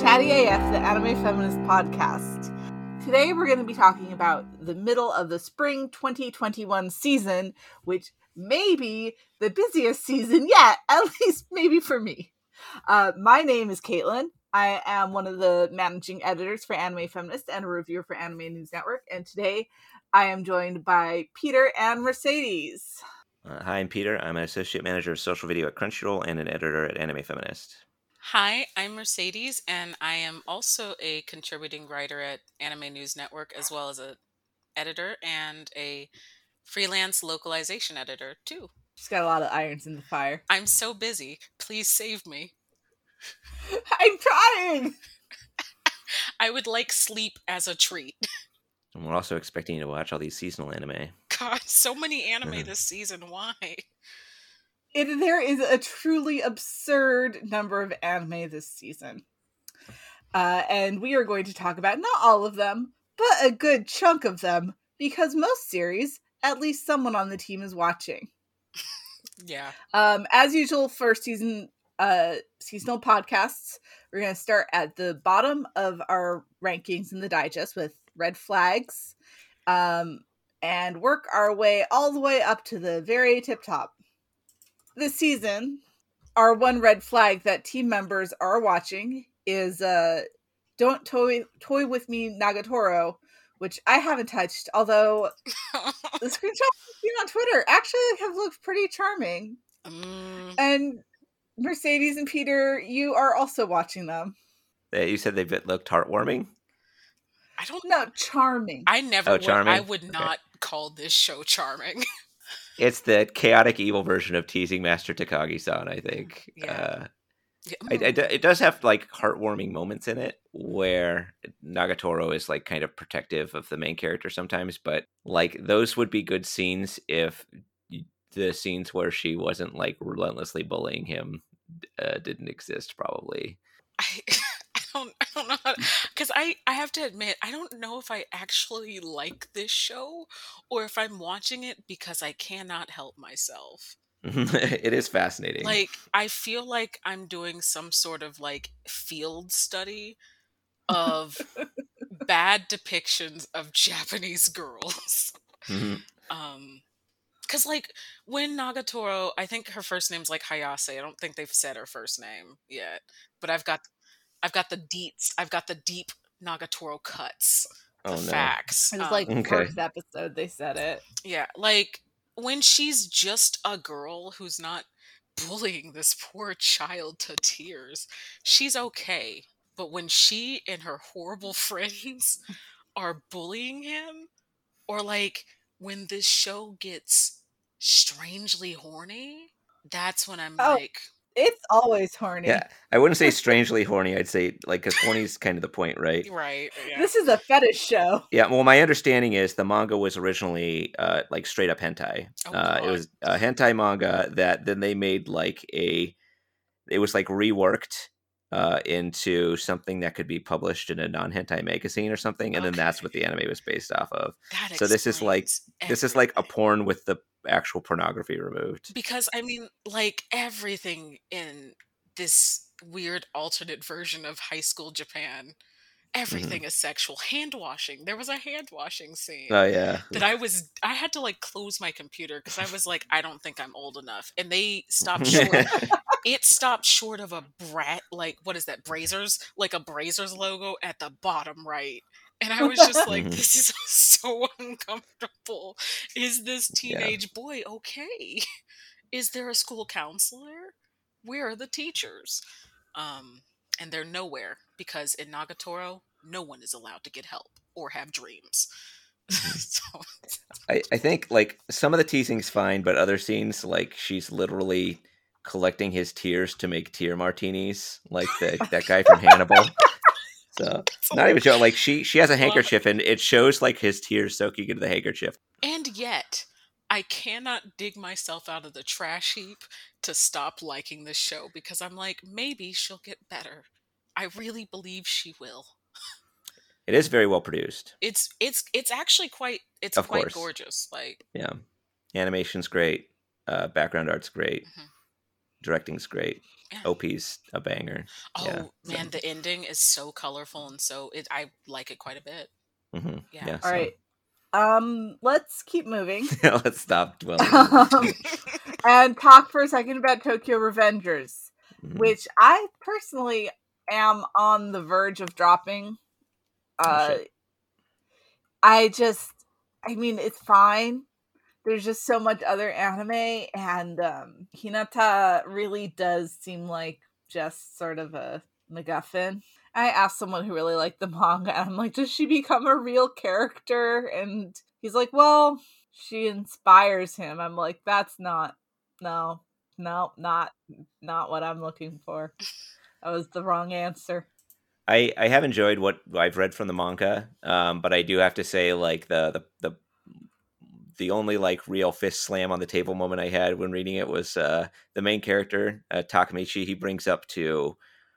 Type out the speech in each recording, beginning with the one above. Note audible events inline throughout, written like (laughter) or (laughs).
Chatty AF, the Anime Feminist Podcast. Today we're going to be talking about the middle of the spring 2021 season, which may be the busiest season yet, (laughs) at least maybe for me. Uh, my name is Caitlin. I am one of the managing editors for Anime Feminist and a reviewer for Anime News Network. And today I am joined by Peter and Mercedes. Uh, hi, I'm Peter. I'm an associate manager of social video at Crunchyroll and an editor at Anime Feminist. Hi, I'm Mercedes, and I am also a contributing writer at Anime News Network, as well as a editor and a freelance localization editor too. She's got a lot of irons in the fire. I'm so busy. Please save me. (laughs) I'm trying. (laughs) I would like sleep as a treat. (laughs) And we're also expecting you to watch all these seasonal anime. God, so many anime this season. Why? It, there is a truly absurd number of anime this season. Uh, and we are going to talk about not all of them, but a good chunk of them, because most series, at least someone on the team is watching. Yeah. Um, as usual for season uh seasonal podcasts, we're gonna start at the bottom of our rankings in the digest with red flags. Um and work our way all the way up to the very tip top. This season, our one red flag that team members are watching is uh Don't Toy Toy with Me Nagatoro, which I haven't touched, although (laughs) the screenshots I've seen on Twitter actually have looked pretty charming. Mm, And Mercedes and Peter, you are also watching them. Uh, You said they looked heartwarming. I don't. know. charming. I never. Oh, would, I charming? would Okay. not call this show charming. (laughs) It's the chaotic evil version of teasing Master Takagi-san. I think. Yeah. Uh, Yeah, I, I mm. it does have like heartwarming moments in it where Nagatoro is like kind of protective of the main character sometimes, but like those would be good scenes if the scenes where she wasn't like relentlessly bullying him uh, didn't exist. Probably. I (laughs) don't (laughs) I don't know because I I have to admit I don't know if I actually like this show or if I'm watching it because I cannot help myself. (laughs) it is fascinating. Like I feel like I'm doing some sort of like field study of (laughs) bad depictions of Japanese girls. Mhm. Um cuz like when Nagatoro, I think her first name's like Hayase. I don't think they've said her first name yet, but I've got I've got the deets. I've got the deep Nagatoro cuts, the Oh, no. facts. it was Um, like Okay. first episode they said it. yeah, like when she's just a girl who's not bullying this poor child to tears, she's okay. But when she and her horrible (laughs) friends are bullying him, or like when this show gets strangely horny, that's when I'm Oh. like, It's always horny. Yeah, I wouldn't say (laughs) strangely horny. I'd say like because horny is kind of the point, right? right. Yeah. This is a fetish show. Yeah. Well, my understanding is the manga was originally uh, like straight up hentai. Oh, uh, it was a hentai manga that then they made like a. It was like reworked uh, into something that could be published in a non hentai magazine or something, and then that's what the anime was based off of. That so this is like- explains This is like a porn with the actual pornography removed. because I mean, like everything in this weird alternate version of high school Japan, mm-hmm. everything is sexual. Hand washing. There was a hand washing scene. Oh yeah. that I was I had to like close my computer because I was like I don't think I'm old enough and they stopped short (laughs) it stopped short of a brat like what is that Brazzers like a Brazzers logo at the bottom right and I was just like Mhm. this is (laughs) so uncomfortable. Is this teenage boy okay? Is there a school counselor? Where are the teachers? Um and they're nowhere because in Nagatoro no one is allowed to get help or have dreams. (laughs) So I, I think like some of the teasing's fine, but other scenes like she's literally collecting his tears to make tear martinis, like the, that guy from Hannibal. (laughs) So (laughs) not even joking. Like she she has a handkerchief and it shows like his tears soaking into the handkerchief. And yet, I cannot dig myself out of the trash heap to stop liking this show because I'm like, maybe she'll get better. I really believe she will. It is very well produced. It's it's it's actually quite it's Of quite course. gorgeous. Like Yeah, animation's great. Uh, background art's great. Mhm. Directing's great. Yeah. OP's a banger. Oh yeah, so- man, the ending is so colorful and so it I like it quite a bit. hmm Yeah. Yeah. All right. Um, let's keep moving (laughs) so- let's stop (laughs) dwelling. um, and talk for a second about Tokyo Revengers, Mhm. which I personally am on the verge of dropping. Oh, Uh, shit. I just, I mean, it's fine. There's just so much other anime, and um, Hinata really does seem like just sort of a MacGuffin. I asked someone who really liked the manga, I'm like, does she become a real character? And he's like, well, she inspires him. I'm like, that's not, no, no, not, not what I'm looking for. That was the wrong answer. I I have enjoyed what I've read from the manga, um, but I do have to say like the the the the only like real fist slam on the table moment I had when reading it was uh, the main character uh, Takemichi. He brings up to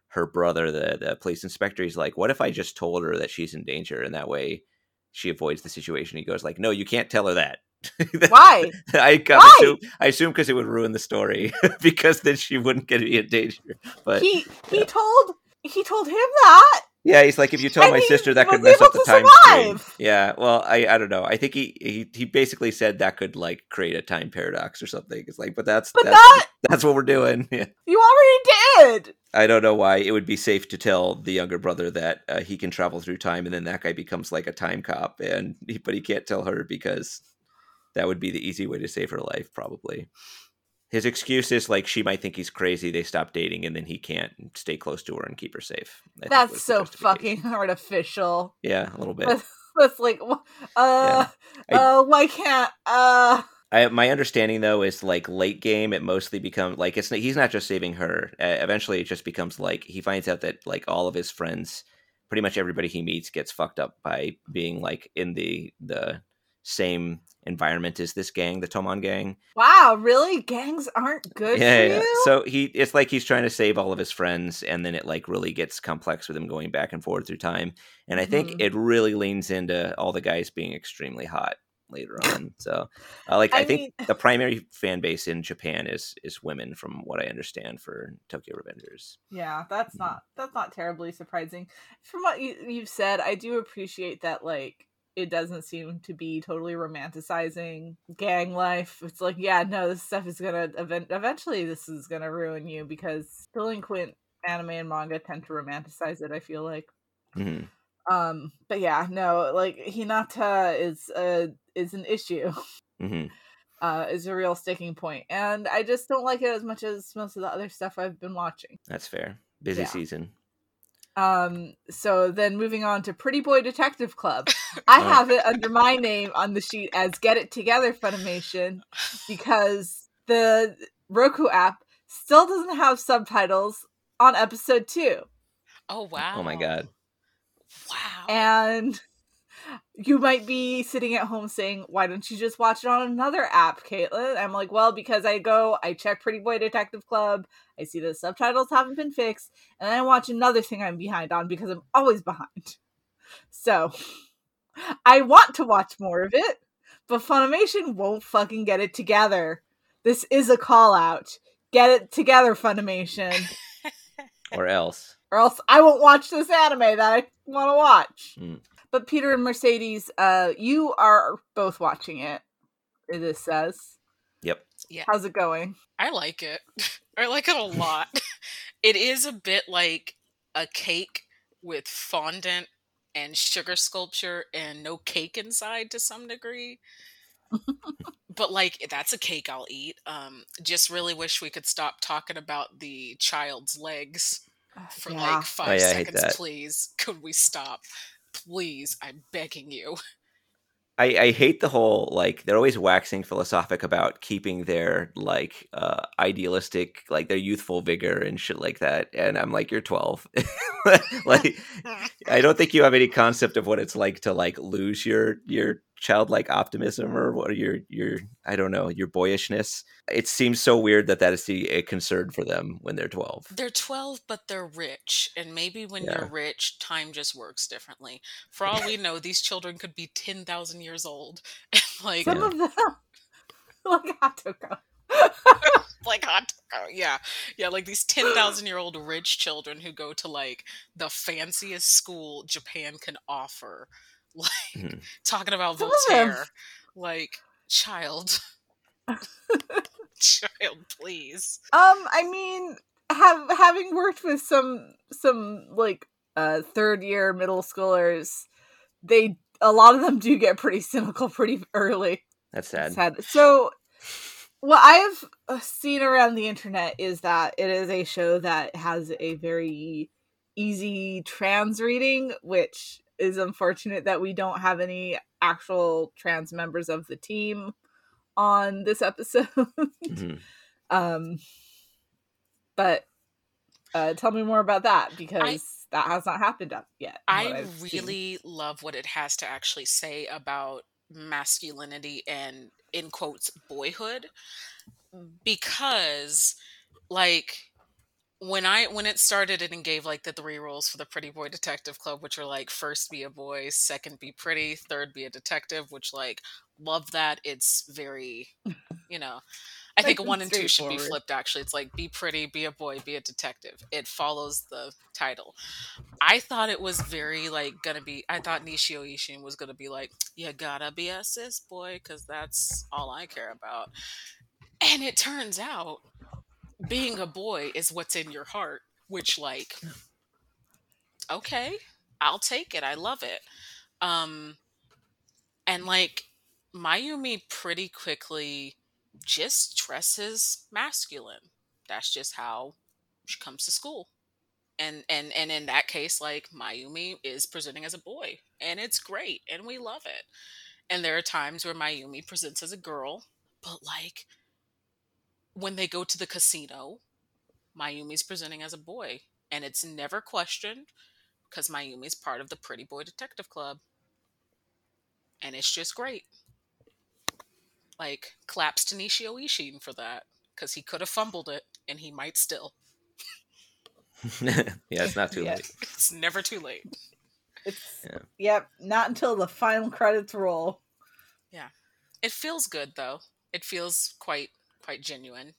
her brother, the the police inspector. He's like, "What if I just told her that she's in danger, and that way she avoids the situation?" He goes like, "No, you can't tell her that." (laughs) Why? (laughs) I, Why? assume I assume because it would ruin the story (laughs) because then she wouldn't get in danger. But he he told he told him that. Yeah, he's like, if you told And my sister, that could mess up the time stream. Yeah, well, I I don't know. I think he he he basically said that could like create a time paradox or something. It's like, but that's But that's, that that's what we're doing. (laughs) Yeah. you already did. I don't know why it would be safe to tell the younger brother that uh, he can travel through time, and then that guy becomes like a time cop, and he, but he can't tell her because that would be the easy way to save her life, probably. His excuse is like she might think he's crazy. They stop dating, and then he can't stay close to her and keep her safe. I That's so fucking artificial. Yeah, a little bit. That's, that's like, uh, I- uh, why can't, uh, I, my understanding though is like late game, it mostly becomes like it's he's not just saving her. Uh, eventually, it just becomes like he finds out that like all of his friends, pretty much everybody he meets, gets fucked up by being like in the the same environment is this gang, the Toman gang. wow, really? Gangs aren't good yeah, for yeah. you? So he it's like he's trying to save all of his friends, and then it like really gets complex with him going back and forth through time. And I think Mhm. it really leans into all the guys being extremely hot later on. (laughs) So, uh, like, I, I think mean- the primary fan base in Japan is is women, from what I understand for Tokyo Revengers. Yeah, that's not that's not terribly surprising. From what you, you've said, I do appreciate that like it doesn't seem to be totally romanticizing gang life. It's like, yeah, no, this stuff is gonna event eventually this is gonna ruin you because delinquent anime and manga tend to romanticize it, I feel like. hmm Um but yeah, no, like Hinata is a is an issue. hmm (laughs) Uh is a real sticking. And I just don't like it as much as most of the other stuff I've been watching. That's fair. Busy Yeah. season. Um, so then moving on to Pretty Boy Detective Club. (laughs) I have it under my name on the sheet as Get It Together Funimation because the Roku app still doesn't have subtitles on episode two. Oh wow. Oh my god. Wow. And you might be sitting at home saying, Why don't you just watch it on another app, Caitlin? I'm like, Well, because I go, I check Pretty Boy Detective Club, I see the subtitles haven't been fixed, and then I watch another thing I'm behind on because I'm always behind. So I want to watch more of it, but Funimation won't fucking get it together. This is a call out. Get it together, Funimation. Or else. or else I won't watch this anime that I want to watch. Mm. But Peter and Mercedes, uh, you are both watching it. This says, Yep. yeah. how's it going? I like it. (laughs) I like it a lot. (laughs) it is a bit like a cake with fondant and sugar sculpture and no cake inside to some degree. (laughs) but like that's a cake I'll eat. Um just really wish we could stop talking about the child's legs for Yeah. like 5 Oh, yeah, seconds please. Could we stop? Please, I'm begging you. (laughs) I, I hate the whole like they're always waxing philosophic about keeping their like uh idealistic like their youthful vigor and shit like that and i'm like you're 12 (laughs) like (laughs) i don't think you have any concept of what it's like to like lose your your childlike optimism or what your your i don't know your boyishness it seems so weird that that is the a concern for them when they're 12 They're 12, but they're rich. And maybe when Yeah. you're rich, time just works differently. For all we (laughs) know, these children could be 10,000 years old. (laughs) Like, Some Yeah. of them, (laughs) like Hatoko. like hot yeah yeah like these 10,000 year old rich children who go to like the fanciest school Japan can offer like Mhm. talking about Some of them- Voltaire like child (laughs) (laughs) child please Um, I mean, have having worked with some some like uh third year middle schoolers, they a lot of them do get pretty cynical pretty early. That's sad. Sad. So, what I have uh, seen around the internet is that it is a show that has a very easy trans reading, which is unfortunate that we don't have any actual trans members of the team on this episode. (laughs) Mhm. um, but uh, tell me more about that because that has not happened yet. I I've seen. really love what it has to actually say about masculinity and in quotes boyhood because like when I when it started it and gave like the three rules for the Pretty Boy Detective Club, which are like first be a boy, second be pretty, third be a detective, which like love that. It's very (laughs) you know I think one and two should be flipped actually. It's like be pretty, be a boy, be a detective. It follows the title. I thought it was very like gonna be I thought Nishio Ishin was gonna be like, You gotta be a cis boy, because that's all I care about. And it turns out being a boy is what's in your heart, which like okay, I'll take it. I love it. Um and like Mayumi pretty quickly just dresses masculine. That's just how she comes to school. And and and in that case like Mayumi is presenting as a boy and it's great and we love it. And there are times where Mayumi presents as a girl, but like when they go to the casino, Mayumi's presenting as a boy and it's never questioned because Mayumi's part of the Pretty Boy Detective Club. And it's just great. Like, claps to Nishio Ishin for that because he could have fumbled it and he might still. (laughs) yeah, it's not too (laughs) Yeah. late. It's never too late. It's Yeah. yep, not until the final credits roll. Yeah. It feels good though. It feels quite quite genuine.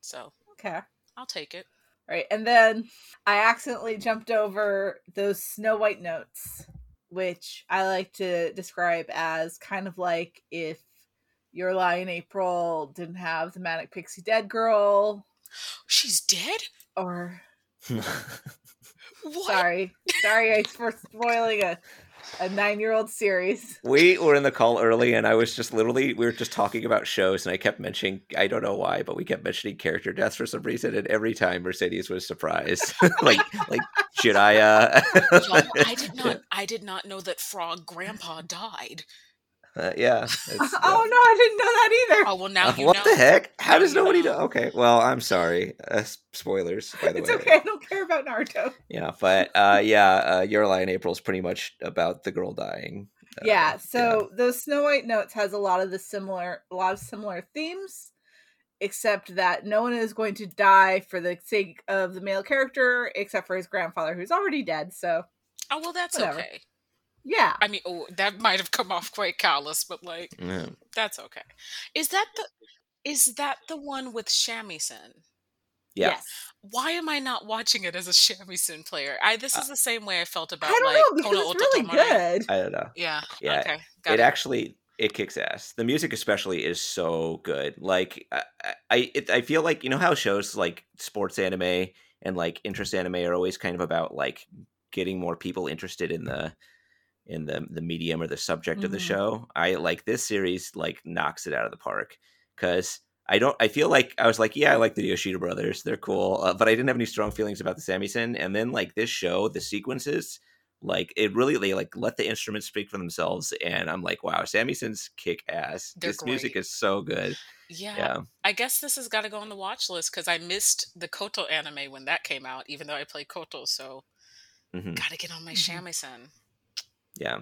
So Okay. I'll take it. Right. And then I accidentally jumped over those Snow White notes, which I like to describe as kind of like if your Lie in April didn't have the Manic Pixie Dead Girl, She's dead? or (laughs) What? sorry, sorry for spoiling a, a nine year old series. we were in the call early, and I was just literally we were just talking about shows, and I kept mentioning I don't know why, but we kept mentioning character deaths for some reason, and every time Mercedes was surprised, (laughs) like like Jiraiya. Y'all, I did (laughs) not I did not know that Frog Grandpa died. Uh, yeah. it's- (laughs) oh no, I didn't know that either. Oh well now Uh, you what know. the heck? How Now does nobody know. know? Okay, well, I'm sorry. Uh, spoilers, by the it's way. okay. I don't care about Naruto. Yeah, but uh, yeah, uh, Your Lie in April is pretty much about the girl dying. Uh, yeah so those snow white notes has a lot of the similar a lot of similar themes except that no one is going to die for the sake of the male character except for his grandfather who's already dead so Oh well that's Whatever. okay. Yeah I mean oh that might have come off quite callous, but like yeah. that's okay. Is that the is that the one with Shamisen? yeah. yes Why am I not watching it as a Shamisen player? I this uh, is the same way I felt about i don't like know because Kono it's really Ototomare. good I don't know. Yeah. Yeah, Okay. Got it it. actually it kicks ass. The music especially is so good. Like I I, it, I feel like you know how shows like sports anime and like interest anime are always kind of about like getting more people interested in the in the the medium or the subject of the Mhm. show. I like this series like knocks it out of the park cuz I don't. I feel like I was like, yeah, I like the Yoshida brothers. They're cool, uh, but I didn't have any strong feelings about the Samisen. And then like this show, the sequences, like it really they like let the instruments speak for themselves and i'm like wow samisons kick ass They're this music is so good Yeah, yeah I guess this has got to go on the watch list because I missed the Koto anime when that came out, even though I play Koto. So Mhm. gotta get on my Mhm. shamisen. Yeah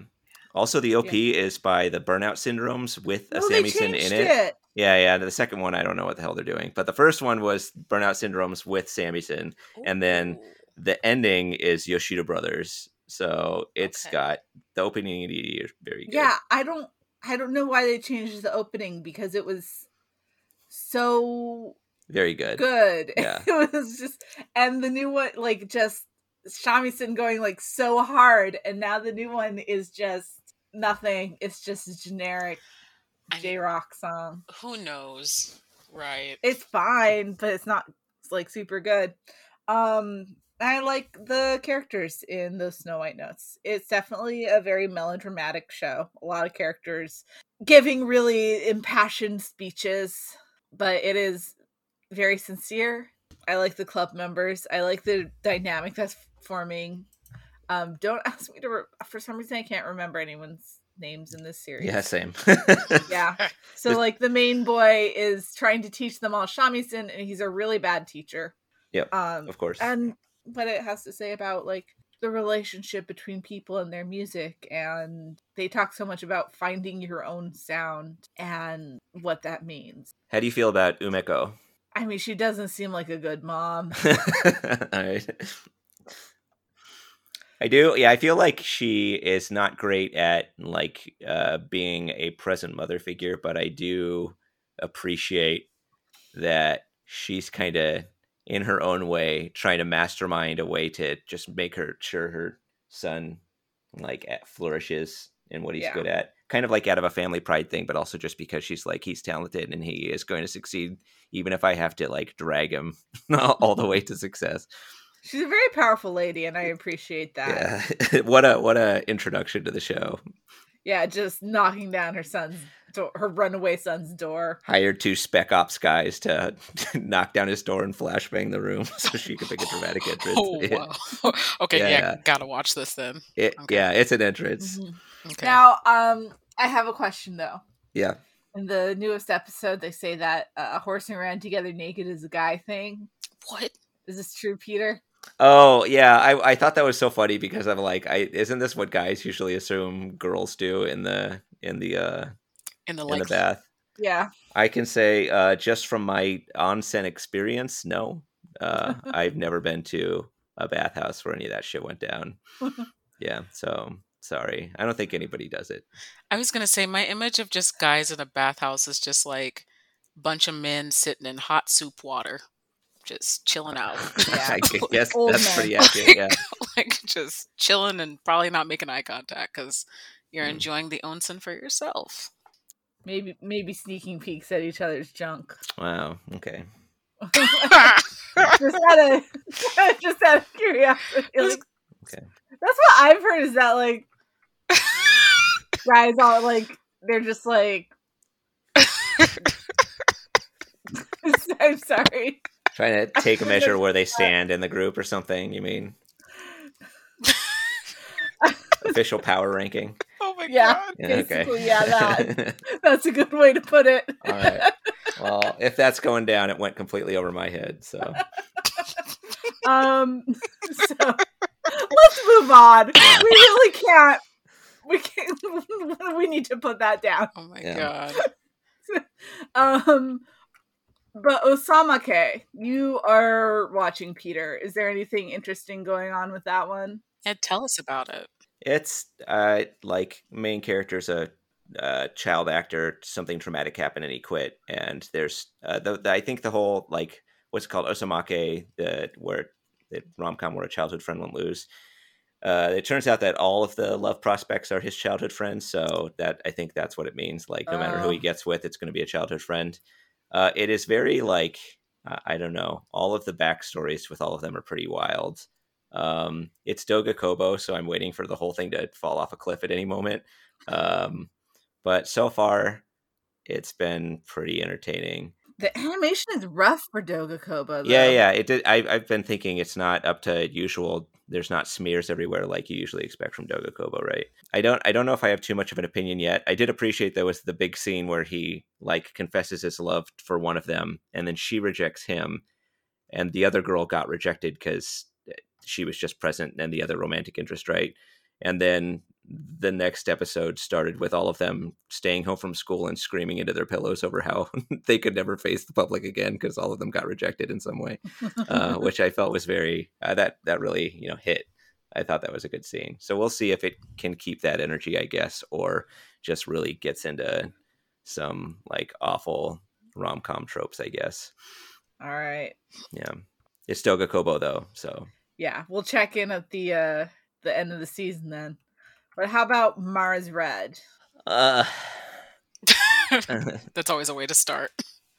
also the op is by the burnout syndromes with a No, they samisen in it. it. yeah yeah the second one i don't know what the hell they're doing but the first one was burnout syndromes with samisen And then the ending is yoshida brothers so it's Okay. got the opening and ED are very good Yeah, I don't I don't know why they changed the opening because it was so Very good. good. (laughs) Yeah. it was just and the new one like just shamisen going like so hard and now the new one is just nothing. It's just a generic J rock song. Who knows? Right. It's fine, but it's not like super good. Um I like the characters in those Snow White Notes. It's definitely a very melodramatic show. A lot of characters giving really impassioned speeches, but it is very sincere. I like the club members. I like the dynamic that's forming. Um, don't (laughs) ask me to. Re- for some reason, I can't remember anyone's names in this series. Yeah, same. (laughs) Yeah. So like the main boy is trying to teach them all shamisen, and he's a really bad teacher. Yep, Um, of course. and what it has to say about like the relationship between people and their music and they talk so much about finding your own sound and what that means How do you feel about Umeko? i mean she doesn't seem like a good mom (laughs) All right. I do. Yeah, I feel like she is not great at like uh being a present mother figure, but I do appreciate that she's kind of in her own way trying to mastermind a way to just make her sure her son like flourishes in what he's Yeah. good at. Kind of like out of a family pride thing, but also just because she's like he's talented and he is going to succeed even if I have to like drag him (laughs) all the way to success. She's a very powerful lady and i appreciate that Yeah. (laughs) what a what a introduction to the show. yeah just knocking down her son's door her runaway son's door Hired two spec ops guys to (laughs) knock down his door and flashbang the room (laughs) so she could make a dramatic entrance. Oh It- wow. okay, Yeah, yeah, yeah. gotta watch this then. it- Okay. Yeah, it's an entrance. Mhm. Okay. now um i have a question though Yeah. in the newest episode they say that uh, horsing around together naked is a guy thing what? is this true peter Oh yeah, I I thought that was so funny because I'm like, I isn't this what guys usually assume girls do in the in the uh In the in the bath? yeah I can say uh just from my onsen experience, no. Uh (laughs) I've never been to a bathhouse where any of that shit went down. (laughs) Yeah, so sorry. I don't think anybody does it. I was gonna say my image of just guys in a bathhouse is just like bunch of men sitting in hot soup water, just chilling out. (laughs) (laughs) Yeah. I guess that's men. pretty accurate. Yeah. (laughs) like just chilling and probably not making eye contact because you're Mm. enjoying the onsen for yourself. maybe maybe sneaking peeks at each other's junk Wow. Okay. just out of just out of curiosity like, Okay. that's what i've heard is that like guys all like they're just like i'm sorry Trying to (laughs) take a measure where they stand in the group or something, you mean? (laughs) Official power ranking. (laughs) oh my Yeah. god! Yeah, Basically, yeah, that. that's a good way to put it All right. Well, if that's going down, it went completely over my head. So um so let's move on we really can't we can't we need to put that down Oh my Yeah. god! um but osamake you are watching peter is there anything interesting going on with that one Ed, tell us about it. it's uh like main character's a uh, child actor. Something traumatic happened and he quit. And there's uh, the, the I think the whole like what's it called Osamake the where the rom com where a childhood friend won't lose. Uh, it turns out that all of the love prospects are his childhood friends, so that I think that's what it means. Like no matter who he Oh. gets with, it's going to be a childhood friend. Uh, it is very like I don't know. All of the backstories with all of them are pretty wild. Um, it's Doga Kobo, so I'm waiting for the whole thing to fall off a cliff at any moment. Um, but so far, it's been pretty entertaining. The animation is rough for Doga Kobo Yeah, yeah. It did. I, I've been thinking it's not up to usual. There's not smears everywhere like you usually expect from Doga Kobo, right? I don't. I don't know if I have too much of an opinion yet. I did appreciate there was the big scene where he like confesses his love for one of them, and then she rejects him, and the other girl got rejected because eh, she was just present and the other romantic interest, right? And then the next episode started with all of them staying home from school and screaming into their pillows over how (laughs) they could never face the public again because all of them got rejected in some way uh, (laughs) which I felt was very uh, that that really you know hit. I thought that was a good scene. So we'll see if it can keep that energy, I guess, or just really gets into some like awful rom com tropes, I guess. All right. Yeah, it's still Kobo though, so Yeah, we'll check in at the uh the end of the season then. But how about Mars Red? uh, (laughs) (laughs) That's always a way to start.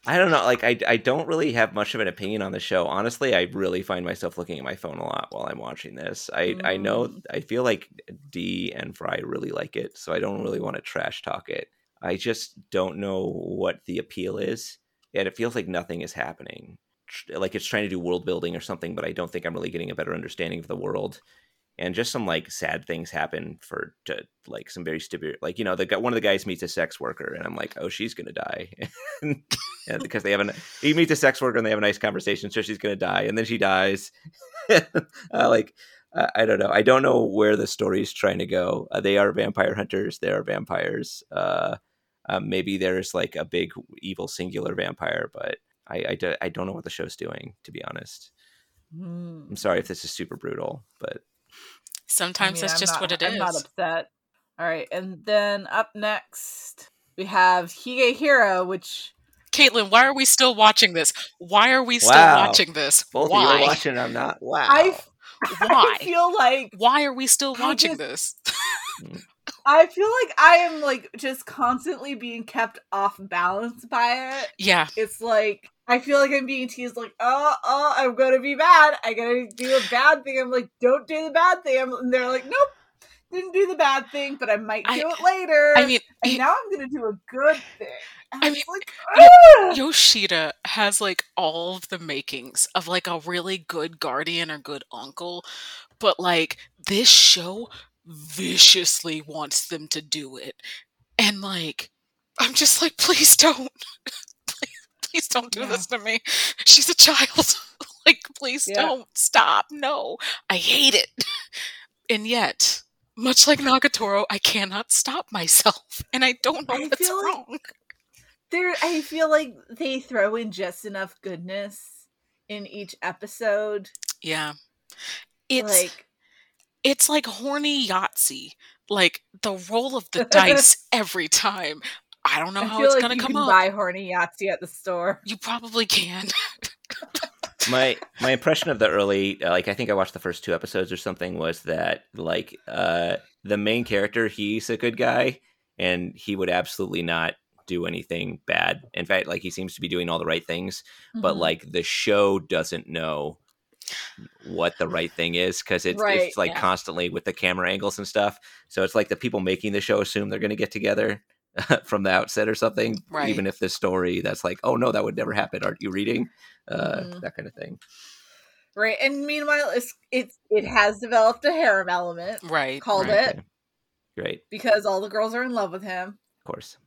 I don't know. Like, I, I don't really have much of an opinion on the show. Honestly, I really find myself looking at my phone a lot while I'm watching this. I, I know, Mm. I feel like Dee and Vrai really like it, so I don't really want to trash talk it. I just don't know what the appeal is. And it feels like nothing is happening. Like it's trying to do world building or something, but I don't think I'm really getting a better understanding of the world. And just some like sad things happen for to like some very stupid like you know the guy one of the guys meets a sex worker and I'm like oh she's gonna die. (laughs) And (laughs) because they have a he meets a sex worker and they have a nice conversation so she's gonna die and then she dies. (laughs) Uh, like uh, I don't know I don't know where the story's trying to go. Uh, they are vampire hunters they are vampires uh, uh, maybe there's like a big evil singular vampire but I, I, do, I don't know what the show's doing to be honest. Hmm. I'm sorry if this is super brutal but Sometimes I mean, that's I'm just not- what it I'm is. not upset. All right, and then up next we have Higehiro, which Caitlin, why are we still watching this? Why are we still Wow. watching this? both of why? you are watching I'm not wow (laughs) I Why? I feel like Why are we still watching just- this? (laughs) I feel like I am like just constantly being kept off balance by it. yeah, It's like I feel like I'm being teased like, oh, oh, I'm gonna be bad. I gotta do a bad thing. I'm like, don't do the bad thing. I'm- and they're like, nope, didn't do the bad thing, but I might do I- it later. I mean, and now I'm gonna do a good thing. And I I'm mean, like, "Ugh!" Yoshida has like all of the makings of like a really good guardian or good uncle, but like this show viciously wants them to do it. And like I'm just like please don't. (laughs) please, please don't do Yeah. this to me. She's a child. (laughs) like please Yeah. don't stop. No. I hate it. And yet, much like Nagatoro, I cannot stop myself and I don't know I what's like- wrong. there I feel like they throw in just enough goodness in each episode. Yeah. It's like it's like horny Yahtzee. Like the roll of the dice (laughs) every time. I don't know I how it's like gonna you come can up. buy horny Yahtzee at the store. You probably can. (laughs) my my impression of the early uh, like i think i watched the first two episodes or something was that like uh the main character he's a good guy and he would absolutely not do anything bad in fact like he seems to be doing all the right things but Mhm. like the show doesn't know what the right thing is because it's, Right, it's like yeah. constantly with the camera angles and stuff so it's like the people making the show assume they're going to get together (laughs) from the outset or something Right. even if the story that's like oh no that would never happen aren't you reading uh Mhm. that kind of thing right. And meanwhile, it's it's it has developed a harem element right. called right. it Okay. Great, because all the girls are in love with him. of course.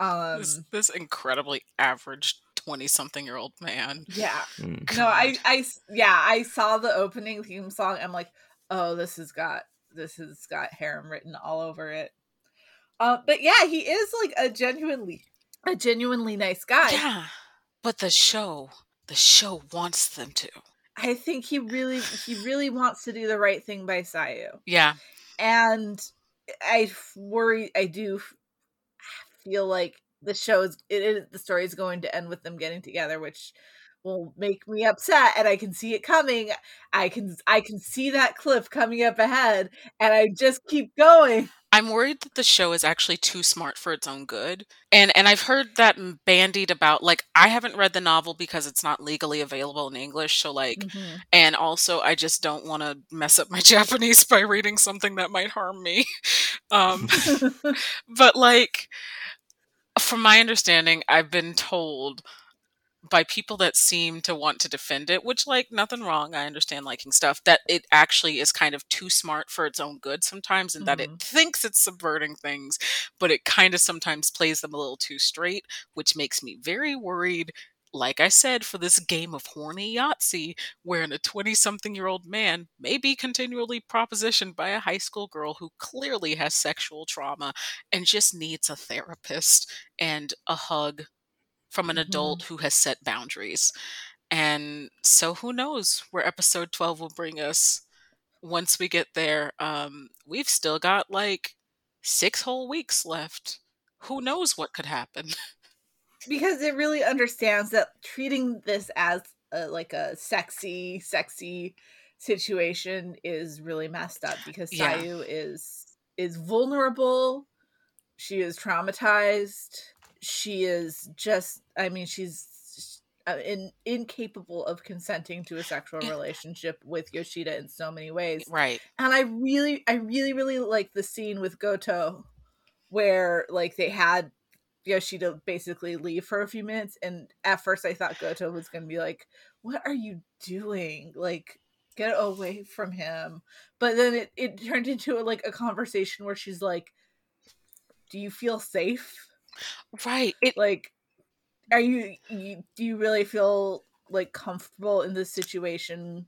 Um, This, this incredibly average twenty something year old man. yeah. Mm. No, I I, yeah, I saw the opening theme song. I'm like, oh, this has got this has got harem written all over it. Uh, but yeah, he is like a genuinely a genuinely nice guy. Yeah. But the show, the show wants them to. I think he really he really wants to do the right thing by Sayu. Yeah. And I worry I do feel like the show's it is the story is going to end with them getting together, which will make me upset and I can see it coming. I can I can see that cliff coming up ahead and I just keep going. I'm worried that the show is actually too smart for its own good. And and I've heard that bandied about like I haven't read the novel because it's not legally available in English, so like Mhm. and also I just don't want to mess up my (laughs) Japanese by reading something that might harm me. Um (laughs) but like from my understanding, I've been told by people that seem to want to defend it, which like nothing wrong, I understand liking stuff, that it actually is kind of too smart for its own good sometimes and that it mm-hmm. thinks it's subverting things, but it kind of sometimes plays them a little too straight, which makes me very worried. Like I said, for this game of horny Yahtzee, wherein a 20 something year old man may be continually propositioned by a high school girl who clearly has sexual trauma and just needs a therapist and a hug from an Mhm. adult who has set boundaries. And so who knows where episode 12 will bring us once we get there. Um we've still got like 6 whole weeks left. Who knows what could happen? (laughs) because it really understands that treating this as a, like a sexy, sexy situation is really messed up because Yeah. Sayu is is vulnerable. She is traumatized. She is just I mean she's uh, in, incapable of consenting to a sexual relationship with Yoshida in so many ways. Right. And I really I really really like the scene with Goto where like they had Yoshida uh, basically leave for a few minutes and at first I thought Goto was going to be like what are you doing? Like get away from him. But then it it turned into like a conversation where she's like do you feel safe? Right. It Like are you, you do you really feel like comfortable in this situation?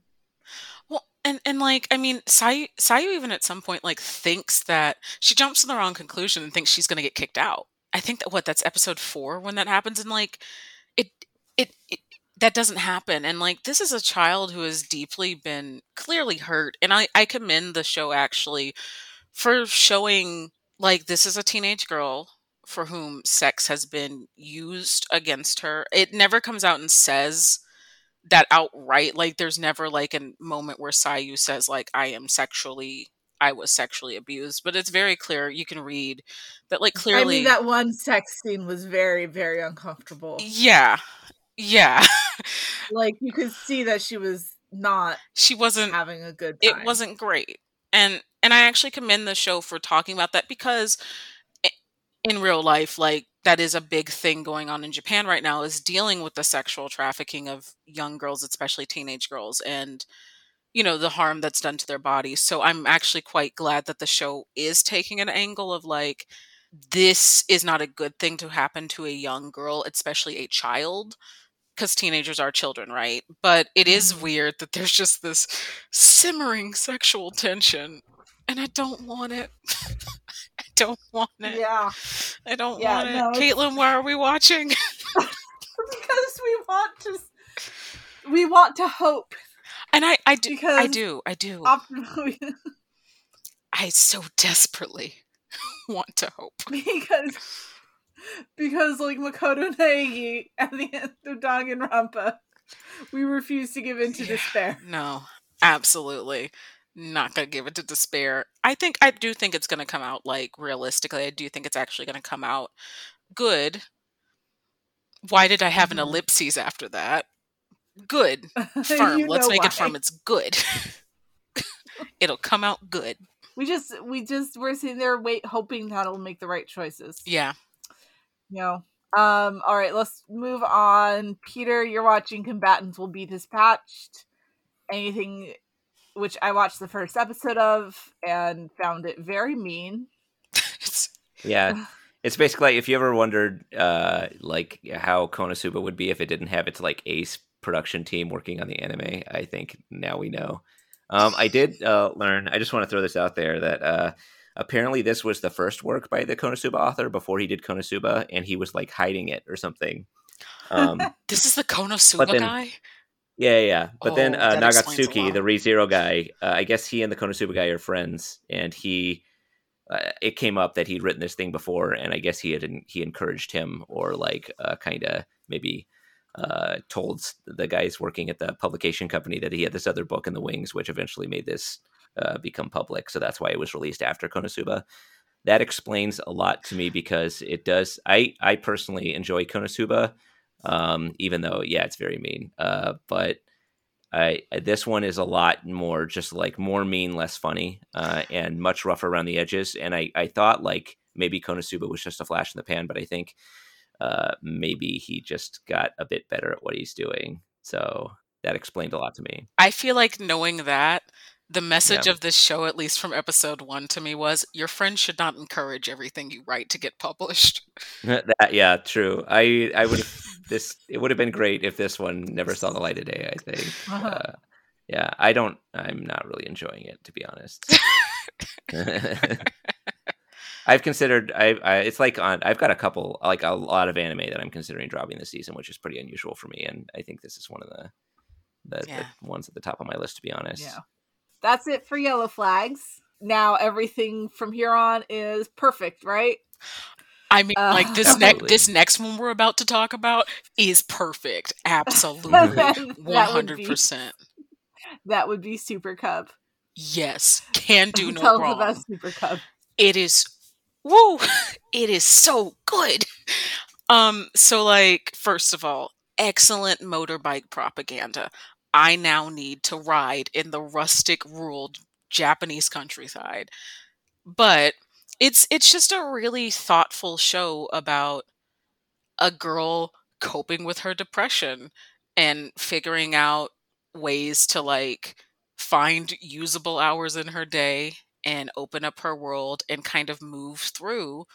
Well, and and like I mean, Sayu Sayu even at some point like thinks that she jumps to the wrong conclusion and thinks she's going to get kicked out. I think that what that's episode four when that happens, and like it it. it that doesn't happen and like this is a child who has deeply been clearly hurt and i i commend the show actually for showing like this is a teenage girl for whom sex has been used against her it never comes out and says that outright like there's never like a moment where Sayu says like I am sexually I was sexually abused but it's very clear you can read that like clearly I mean that one sex scene was very very uncomfortable. yeah yeah (laughs) Like you could see that she was not she wasn't having a good time. it wasn't great and and i actually commend the show for talking about that because eh, in real life like that is a big thing going on in japan right now is dealing with the sexual trafficking of young girls especially teenage girls and you know the harm that's done to their bodies so i'm actually quite glad that the show is taking an angle of like this is not a good thing to happen to a young girl especially a child because teenagers are children, right? But it is Mhm. weird that there's just this simmering sexual tension, and I don't want it. (laughs) I don't want it. Yeah, I don't Yeah, want it. no, Caitlin, why are we watching? (laughs) because we want to we want to hope And I, I do, I do, I do. often I so desperately (laughs) want to hope. because because like Makoto Naegi (laughs) at the end of Danganronpa, we refuse to give in to Yeah. despair. No, absolutely not going to give it to despair. I think I do think it's going to come out like realistically. I do think it's actually going to come out good. Why did I have an Mhm. ellipses after that? Good. (laughs) Firm. You Let's know make it firm. It's good. (laughs) It'll come out good. We just we just we're sitting there wait hoping that it'll make the right choices. Yeah. You know. Um, all right, let's move on. Peter, you're watching Combatants Will Be Dispatched. Anything which I watched the first episode of and found it very mean. (laughs) Yeah. It's basically like if you ever wondered uh like how Konosuba would be if it didn't have its like ace production team working on the anime, I think now we know. Um I did uh learn I just want to throw this out there that uh apparently this was the first work by the Konosuba author before he did Konosuba and he was like hiding it or something. Um (laughs) this is the Konosuba then- guy? Yeah, yeah. But then Oh, uh, explains a Nagatsuki, the ReZero guy, uh, I guess he and the Konosuba guy are friends, and he, uh, it came up that he'd written this thing before, and I guess he had he encouraged him or like uh, kind of maybe uh, told the guys working at the publication company that he had this other book in the wings, which eventually made this uh, become public. So that's why it was released after Konosuba. That explains a lot to me because it does. I I personally enjoy Konosuba um, even though yeah, it's very mean. Uh, but I this one is a lot more just like more mean, less funny, uh, and much rougher around the edges. And I I thought like maybe Konosuba was just a flash in the pan, but I think uh, maybe he just got a bit better at what he's doing. So that explained a lot to me. I feel like knowing that the message Yeah. of this show, at least from episode one to me, was your friends should not encourage everything you write to get published. (laughs) that yeah, true. I I would (laughs) this it would have been great if this one never saw the light of day. I think. Uh-huh. Uh, yeah, I don't. I'm not really enjoying it to be honest. (laughs) I've considered. I, I. It's like on. I've got a couple, like a lot of anime that I'm considering dropping this season, which is pretty unusual for me. And I think this is one of the the, Yeah. the ones at the top of my list, to be honest. Yeah. That's it for yellow flags. Now everything from here on is perfect, right? I mean, Uh, like this (laughs) next this next one we're about to talk about is perfect. Absolutely, (laughs) that one would hundred be percent. that would be Super Cub. Yes, can do (laughs) no Tell us about Super Cub. it is woo! (laughs) It is so good. Um so like first of all excellent motorbike propaganda. I now need to ride in the rustic rural japanese countryside. But it's it's just a really thoughtful show about a girl coping with her depression and figuring out ways to like find usable hours in her day and open up her world and kind of move through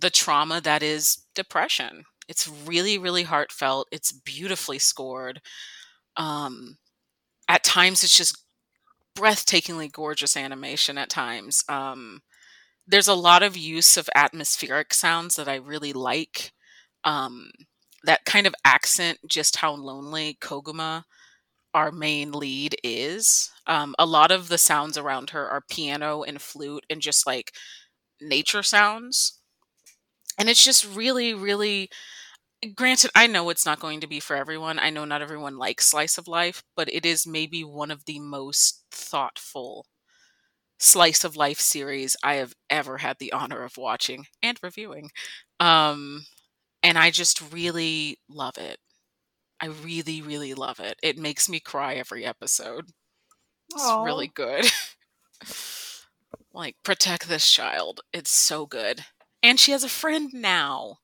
the trauma that is depression. It's really, really heartfelt. It's beautifully scored. Um, at times, it's just breathtakingly gorgeous animation. At times, um, there's a lot of use of atmospheric sounds that I really like. Um, that kind of accent just how lonely Koguma our main lead is. Um, a lot of the sounds around her are piano and flute and just like nature sounds. And it's just really, really. Granted, I know it's not going to be for everyone. I know not everyone likes slice of life, but it is maybe one of the most thoughtful slice of life series I have ever had the honor of watching and reviewing. Um, and I just really love it. I really, really love it. It makes me cry every episode. It's Aw. really good. (laughs) like, protect this child. It's so good. And she has a friend now.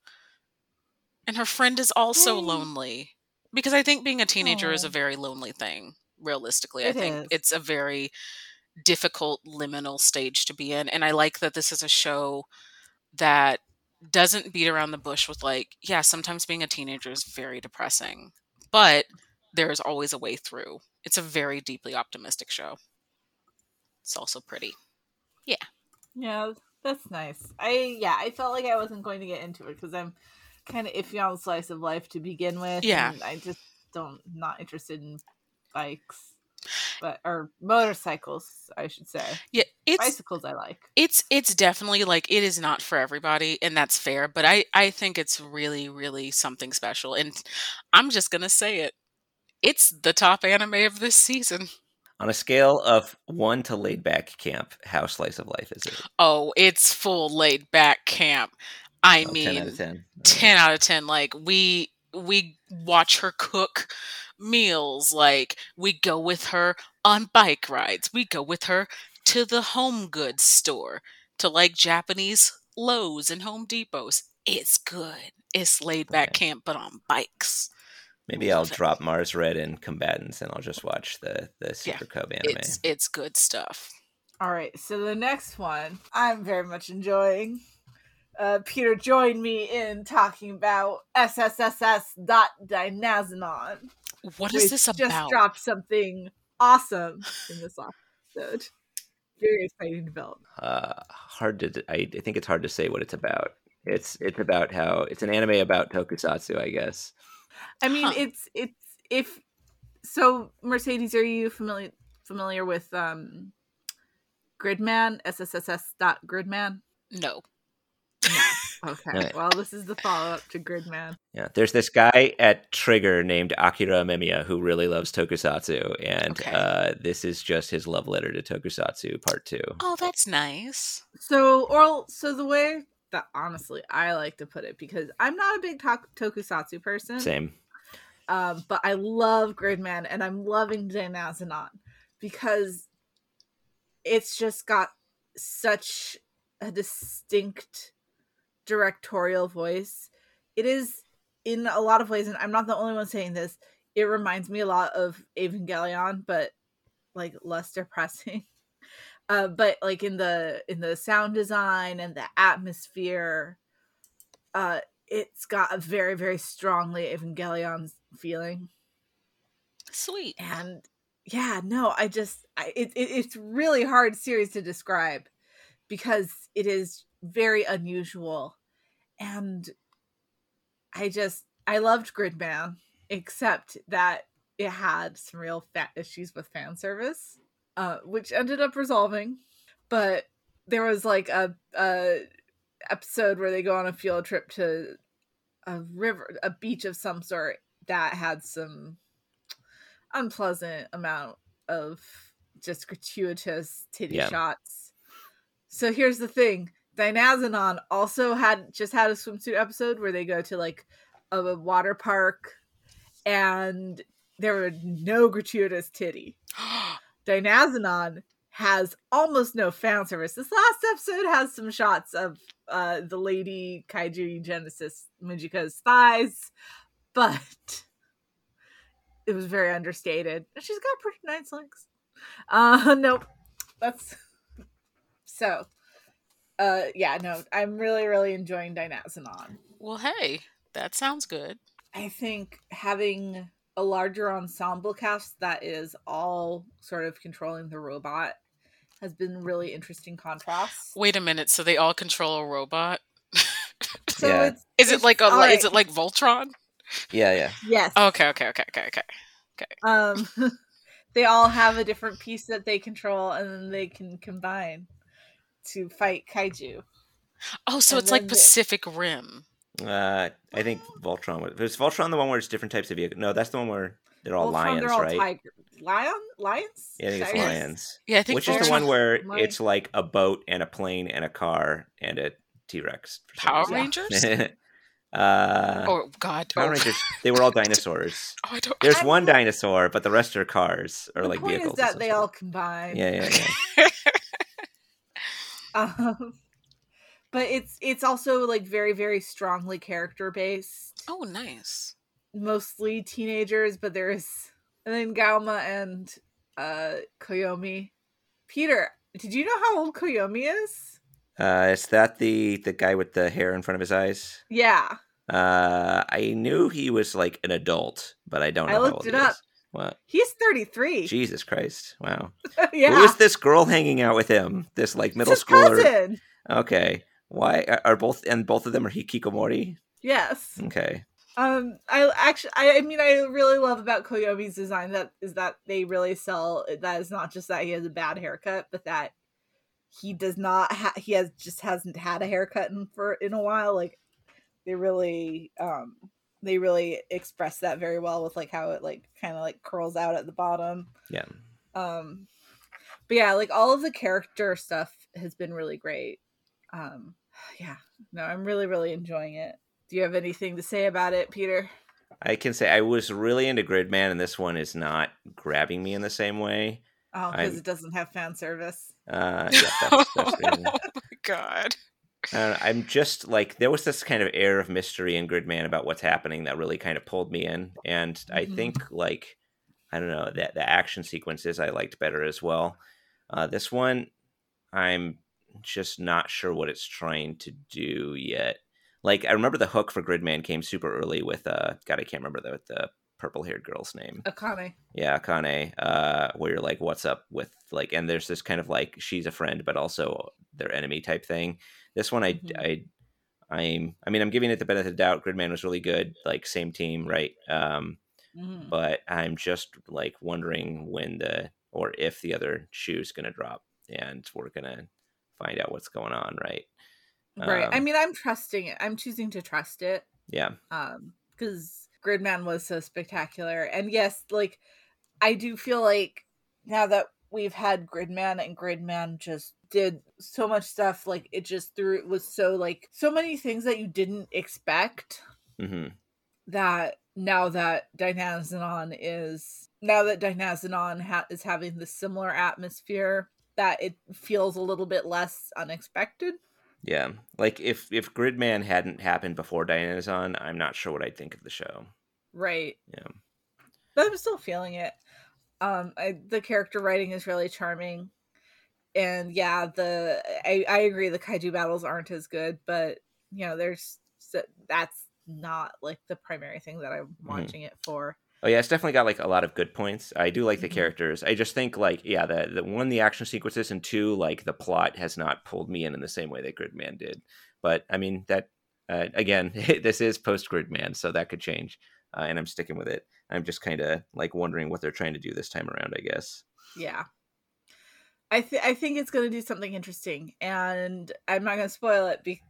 And her friend is also Yay. lonely. Because I think being a teenager is a very lonely thing, realistically. I think is. it's a very difficult liminal stage to be in. And I like that this is a show that doesn't beat around the bush with, like, yeah, sometimes being a teenager is very depressing, but there is always a way through. It's a very deeply optimistic show. It's also pretty. Yeah, Yeah, that's nice. I yeah, I felt like I wasn't going to get into it because I'm kind of iffy on slice of life to begin with. Yeah. and I just don't not interested in bikes, but or motorcycles, I should say. Yeah, it's Bicycles, I like. it's it's definitely like it is not for everybody and that's fair but i i think it's really really something special and i'm just gonna say it it's the top anime of this season On a scale of one to laid back camp, how slice of life is it? oh it's full laid back camp i Oh, mean 10 out of 10. 10 out of 10 like we we watch her cook meals like we go with her on bike rides we go with her to the home goods store to like japanese lowes and home depots it's good it's laid back Okay. camp but on bikes Maybe I'll it. drop Mars Red and Combatants and I'll just watch the, the Super Cub anime. it's it's good stuff All right, so the next one I'm very much enjoying. Uh, Peter joined me in talking about SSSS dot what is which this Just about dropped something awesome in this episode. Very exciting development. uh, hard to I, I think it's hard to say what it's about. It's it's about how it's an anime about tokusatsu, I guess. I mean, Huh. it's it's if so. Mercedes, are you familiar familiar with um Gridman? SSSS dot Gridman. no Okay, Right. well, this is the follow up to Gridman. Yeah, there's this guy at Trigger named Akira Amemiya who really loves tokusatsu, and Okay. uh, this is just his love letter to tokusatsu part two. oh that's nice So, or so the way that honestly I like to put it because I'm not a big to- tokusatsu person. Same. um, but I love Gridman and I'm loving Dynazenon because it's just got such a distinct directorial voice. It is in a lot of ways, and I'm not the only one saying this. It reminds me a lot of Evangelion, but like less depressing. (laughs) Uh, but like in the in the sound design and the atmosphere, uh, it's got a very very strongly Evangelion feeling sweet and yeah no i just I, it, it it's really hard series to describe because it is very unusual and i just i loved gridman except that it had some real fat issues with fan service uh which ended up resolving but there was like a, a episode where they go on a field trip to a river, a beach of some sort that had some unpleasant amount of just gratuitous titty Yeah. shots. So here's the thing. Dynazenon also had just had a swimsuit episode where they go to like a water park and there were no gratuitous titty. (gasps) Dynazenon has almost no fan service. This last episode has some shots of uh the lady kaiju Genesis Mujina's thighs, but (laughs) it was very understated. She's got pretty nice legs. Uh (laughs) nope. That's so uh yeah, no, I'm really, really enjoying Dynazenon. well, hey, that sounds good. I think having a larger ensemble cast that is all sort of controlling the robot has been really interesting contrast. Wait a minute. So they all control a robot? (laughs) So Yeah. it's Is it It's like a? all Is it like Voltron? Yeah, yeah. yes. Okay, okay, okay, okay, okay. Um (laughs) they all have a different piece that they control and then they can combine to fight kaiju. Oh, so And it's like then the- Pacific Rim. Uh, I think Voltron. was- Was Voltron the one where it's different types of vehicles? No, that's the one where they're all Voltron, lions, they're all right? tiger lion lions? Yeah, I think it's Tigers? lions. Yeah, I think Which is the one where My- it's like a boat and a plane and a car and a T Rex. Power Yeah. Rangers. (laughs) uh, oh God. Power oh. Rangers. They were all (laughs) dinosaurs. Oh, I don't. There's I one don't know. dinosaur, but the rest are cars or the like point vehicles. is that they all combine. Yeah, yeah, yeah. (laughs) Um, but it's it's also like very very strongly character based. oh, nice. Mostly teenagers, but there's and then Gauma and uh Koyomi. Peter, did you know how old Koyomi is? Uh, is that the the guy with the hair in front of his eyes? Yeah, Uh, I knew he was like an adult, but I don't know I how looked old it he up. is. What? he's 33. Jesus Christ! Wow. (laughs) yeah. Who is this girl hanging out with him? This like middle schooler. cousin. Okay. Why are- are both and both of them are hikikomori? Yes. Okay. Um, I actually, I, I mean, I really love about Koyomi's design that is that they really sell. That is not just that he has a bad haircut, but that he does not. Ha- he has just hasn't had a haircut in for in a while. Like they really, um, they really express that very well with like how it like kind of like curls out at the bottom. Yeah. Um, but yeah, like all of the character stuff has been really great. Um, (sighs) yeah, no, I'm really, really enjoying it. Do you have anything to say about it, Peter? I can say I was really into Gridman, and this one is not grabbing me in the same way. Oh, because it doesn't have fan service. Uh, yeah, that's, that's the (laughs) oh my God. I know, I'm just like there was this kind of air of mystery in Gridman about what's happening that really kind of pulled me in, and I Mhm. think like I don't know that the action sequences I liked better as well. Uh, this one, I'm just not sure what it's trying to do yet. Like I remember the hook for Gridman came super early with uh, God I can't remember the the purple haired girl's name. Akane. Yeah, Akane, uh, where you're like, what's up with like, and there's this kind of like, she's a friend, but also their enemy type thing. This one, I, Mhm. I, I'm, I mean, I'm giving it the benefit of the doubt. Gridman was really good, like same team, right? Um, Mhm. but I'm just like wondering when the or if the other shoe's gonna drop, and we're gonna find out what's going on, right? Right. I Um, mean, I'm trusting it. I'm choosing to trust it. Yeah, Um, because Gridman was so spectacular, and yes, like I do feel like now that we've had Gridman and Gridman just did so much stuff, like it just threw it was so like so many things that you didn't expect. hmm that now that Dynazenon is now that Dynazenon ha- is having the similar atmosphere that it feels a little bit less unexpected. yeah. Like if if Gridman hadn't happened before Dynazenon, I'm not sure what I'd think of the show. Right. Yeah. But I'm still feeling it. Um I, the character writing is really charming. And yeah, the I, I agree the kaiju battles aren't as good, but you know, there's that's not like the primary thing that I'm watching it for. Oh yeah, it's definitely got like a lot of good points. I do like the Mhm. characters. I just think like yeah, the the one the action sequences and two like the plot has not pulled me in in the same way that Gridman did. But I mean that uh, again, (laughs) this is post Gridman, so that could change, uh, and I'm sticking with it. I'm just kind of like wondering what they're trying to do this time around. I guess. Yeah. I th- I think it's going to do something interesting, and I'm not going to spoil it be-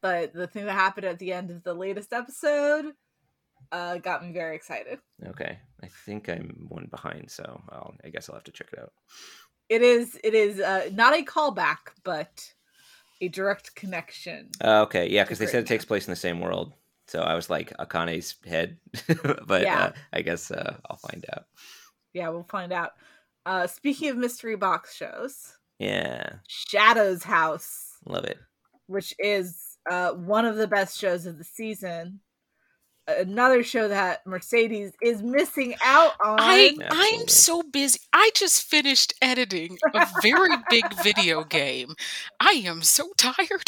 but the thing that happened at the end of the latest episode uh, got me very excited. Okay, I think I'm one behind, so I'll, I guess I'll have to check it out. It is it is uh, not a callback, but a direct connection. Uh, okay, yeah, because they said it takes place in the same world. So I was like Akane's head, (laughs) but Yeah. uh, I guess uh, I'll find out. Yeah, we'll find out. Uh, speaking of mystery box shows, Yeah, Shadow's House, love it. which is uh, one of the best shows of the season. Another show that Mercedes is missing out on. I Absolutely. I'm so busy. I just finished editing a very big video game. I am so tired.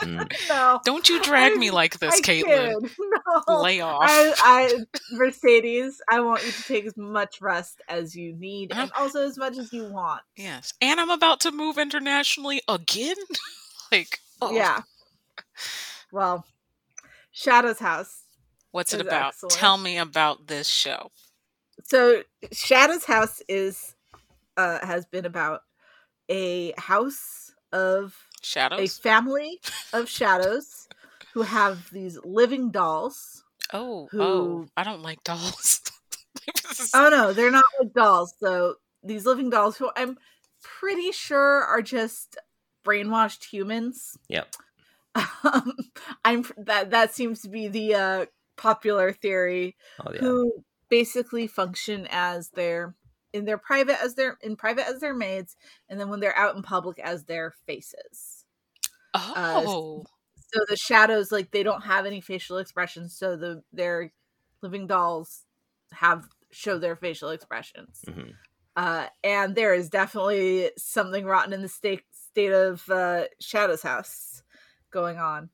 Mm. (laughs) no, Don't you drag me like this, I Caitlin. kid. (laughs) No. Lay off. I, I, Mercedes, I want you to take as much rest as you need, and also as much as you want. yes, and I'm about to move internationally again. (laughs) like, oh, Yeah. Well, Shadow's House. What's it about? excellent. Tell me about this show. So Shadow's House is uh has been about a house of shadows, a family of shadows who have these living dolls. oh, who- oh, I don't like dolls. (laughs) Oh no, they're not like dolls. So these living dolls who I'm pretty sure are just brainwashed humans. Yep. (laughs) Um, I'm that that seems to be the uh popular theory Oh yeah. who basically function as their in their private as their in private as their maids and then when they're out in public as their faces oh, so the shadows like they don't have any facial expressions so the their living dolls have show their facial expressions Mhm. uh and there is definitely something rotten in the state state of uh shadow's house going on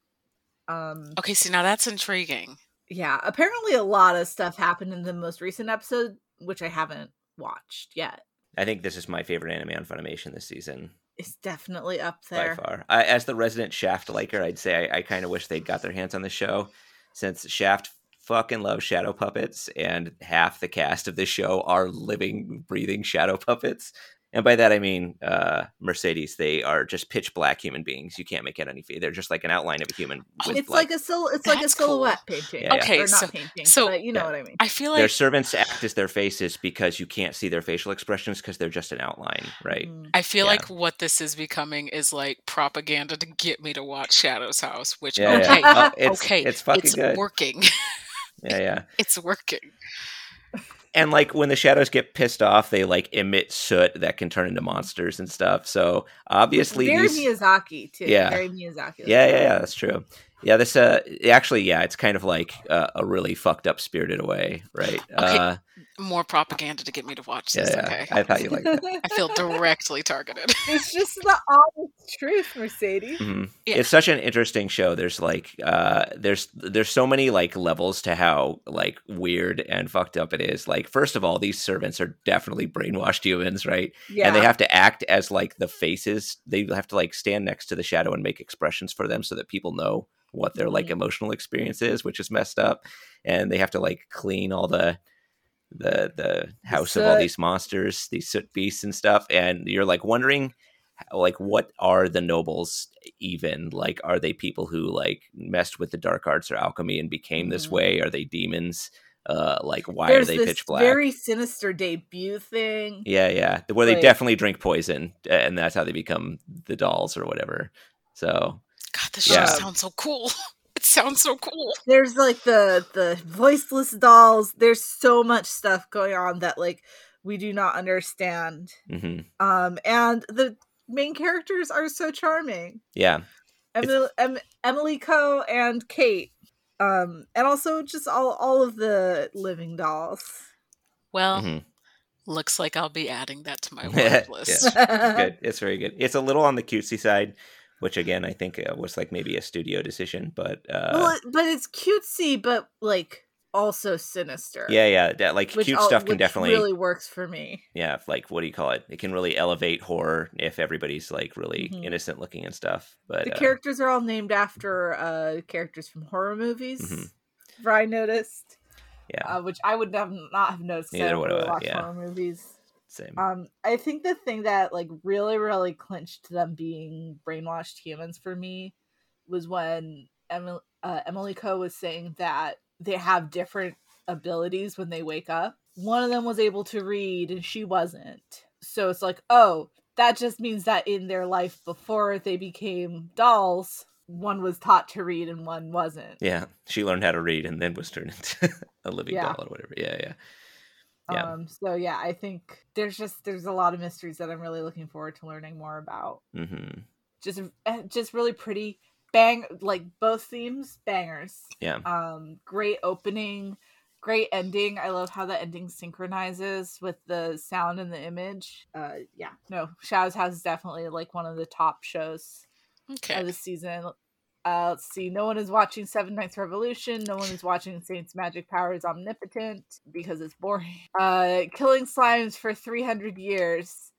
um okay. See, now that's intriguing. Yeah apparently a lot of stuff happened in the most recent episode which i haven't watched yet I think this is my favorite anime on Funimation this season it's definitely up there by far. I, as the resident Shaft liker, I'd say I, I kind of wish they'd got their hands on the show, since Shaft fucking loves shadow puppets, and half the cast of this show are living, breathing shadow puppets. And by that I mean uh, Mercedes. They are just pitch black human beings. You can't make out any. Feet. They're just like an outline of a human. With it's like a sil- it's like a That's cool. silhouette painting Yeah, yeah. Okay, or not so- painting so- but you know Yeah. what i mean I feel like their servants act as their faces because you can't see their facial expressions because they're just an outline, right? Mm. I feel Yeah. like what this is becoming is like propaganda to get me to watch Shadow's House, which Yeah, okay, yeah. Oh, it's, okay, it's fucking it's good. working. Yeah, yeah. (laughs) it's working. And like when the shadows get pissed off they like emit soot that can turn into monsters and stuff. So obviously very these miyazaki too. Yeah. very miyazaki. Yeah yeah yeah that's true. Yeah this uh actually yeah it's kind of like uh, a really fucked up spirited away right? Uh More propaganda to get me to watch this. yeah. Okay, i thought you liked that I feel directly targeted. (laughs) it's just the (laughs) honest truth mercedes Mhm. Yeah. it's such an interesting show there's like uh there's there's so many like levels to how like weird and fucked up it is like first of all these servants are definitely brainwashed humans right yeah and they have to act as like the faces they have to like stand next to the shadow and make expressions for them so that people know what their like Mhm. emotional experience is which is messed up and they have to like clean all the the the house of all these monsters these soot beasts and stuff and you're like wondering like what are the nobles even like are they people who like messed with the dark arts or alchemy and became this Mhm. way are they demons uh like why there's are they this pitch black very sinister debut thing yeah, yeah. Where they definitely drink poison, and that's how they become the dolls or whatever. So God, this Yeah. show sounds so cool. (laughs) It sounds so cool. there's like the the voiceless dolls there's so much stuff going on that like we do not understand mhm. um and the main characters are so charming yeah, emily, em, Emilico and kate um and also just all all of the living dolls Well, mhm. looks like I'll be adding that to my (laughs) Yeah, word list. good. (laughs) It's very good. It's a little on the cutesy side, which again I think uh, was like maybe a studio decision, but uh, well but it's cutesy but like also sinister yeah, yeah. That, like which cute al- stuff can definitely, really works for me yeah. Like what do you call it? It can really elevate horror if everybody's like really Mhm. innocent looking and stuff. But the uh, characters are all named after uh characters from horror movies Mhm. i noticed yeah, uh, which i would have not have noticed. Neither would I, watch yeah. horror movies same. um i think the thing that like really really clinched them being brainwashed humans for me was when Emily, uh, Emilico was saying that they have different abilities when they wake up. One of them was able to read and she wasn't. So it's like, oh, that just means that in their life before they became dolls, one was taught to read and one wasn't. Yeah, she learned how to read and then was turned into (laughs) a living Yeah. doll or whatever. Yeah, yeah. Yeah. Um so yeah, I think there's just there's a lot of mysteries that I'm really looking forward to learning more about. hmm Just eh, just really pretty bang like both themes bangers. Yeah. um great opening great ending i love how the ending synchronizes with the sound and the image uh yeah no shadow's house is definitely like one of the top shows Okay. of the season uh let's see no one is watching Seven Knights Revolution no one is watching saints magic Power is omnipotent because it's boring uh killing slimes for 300 years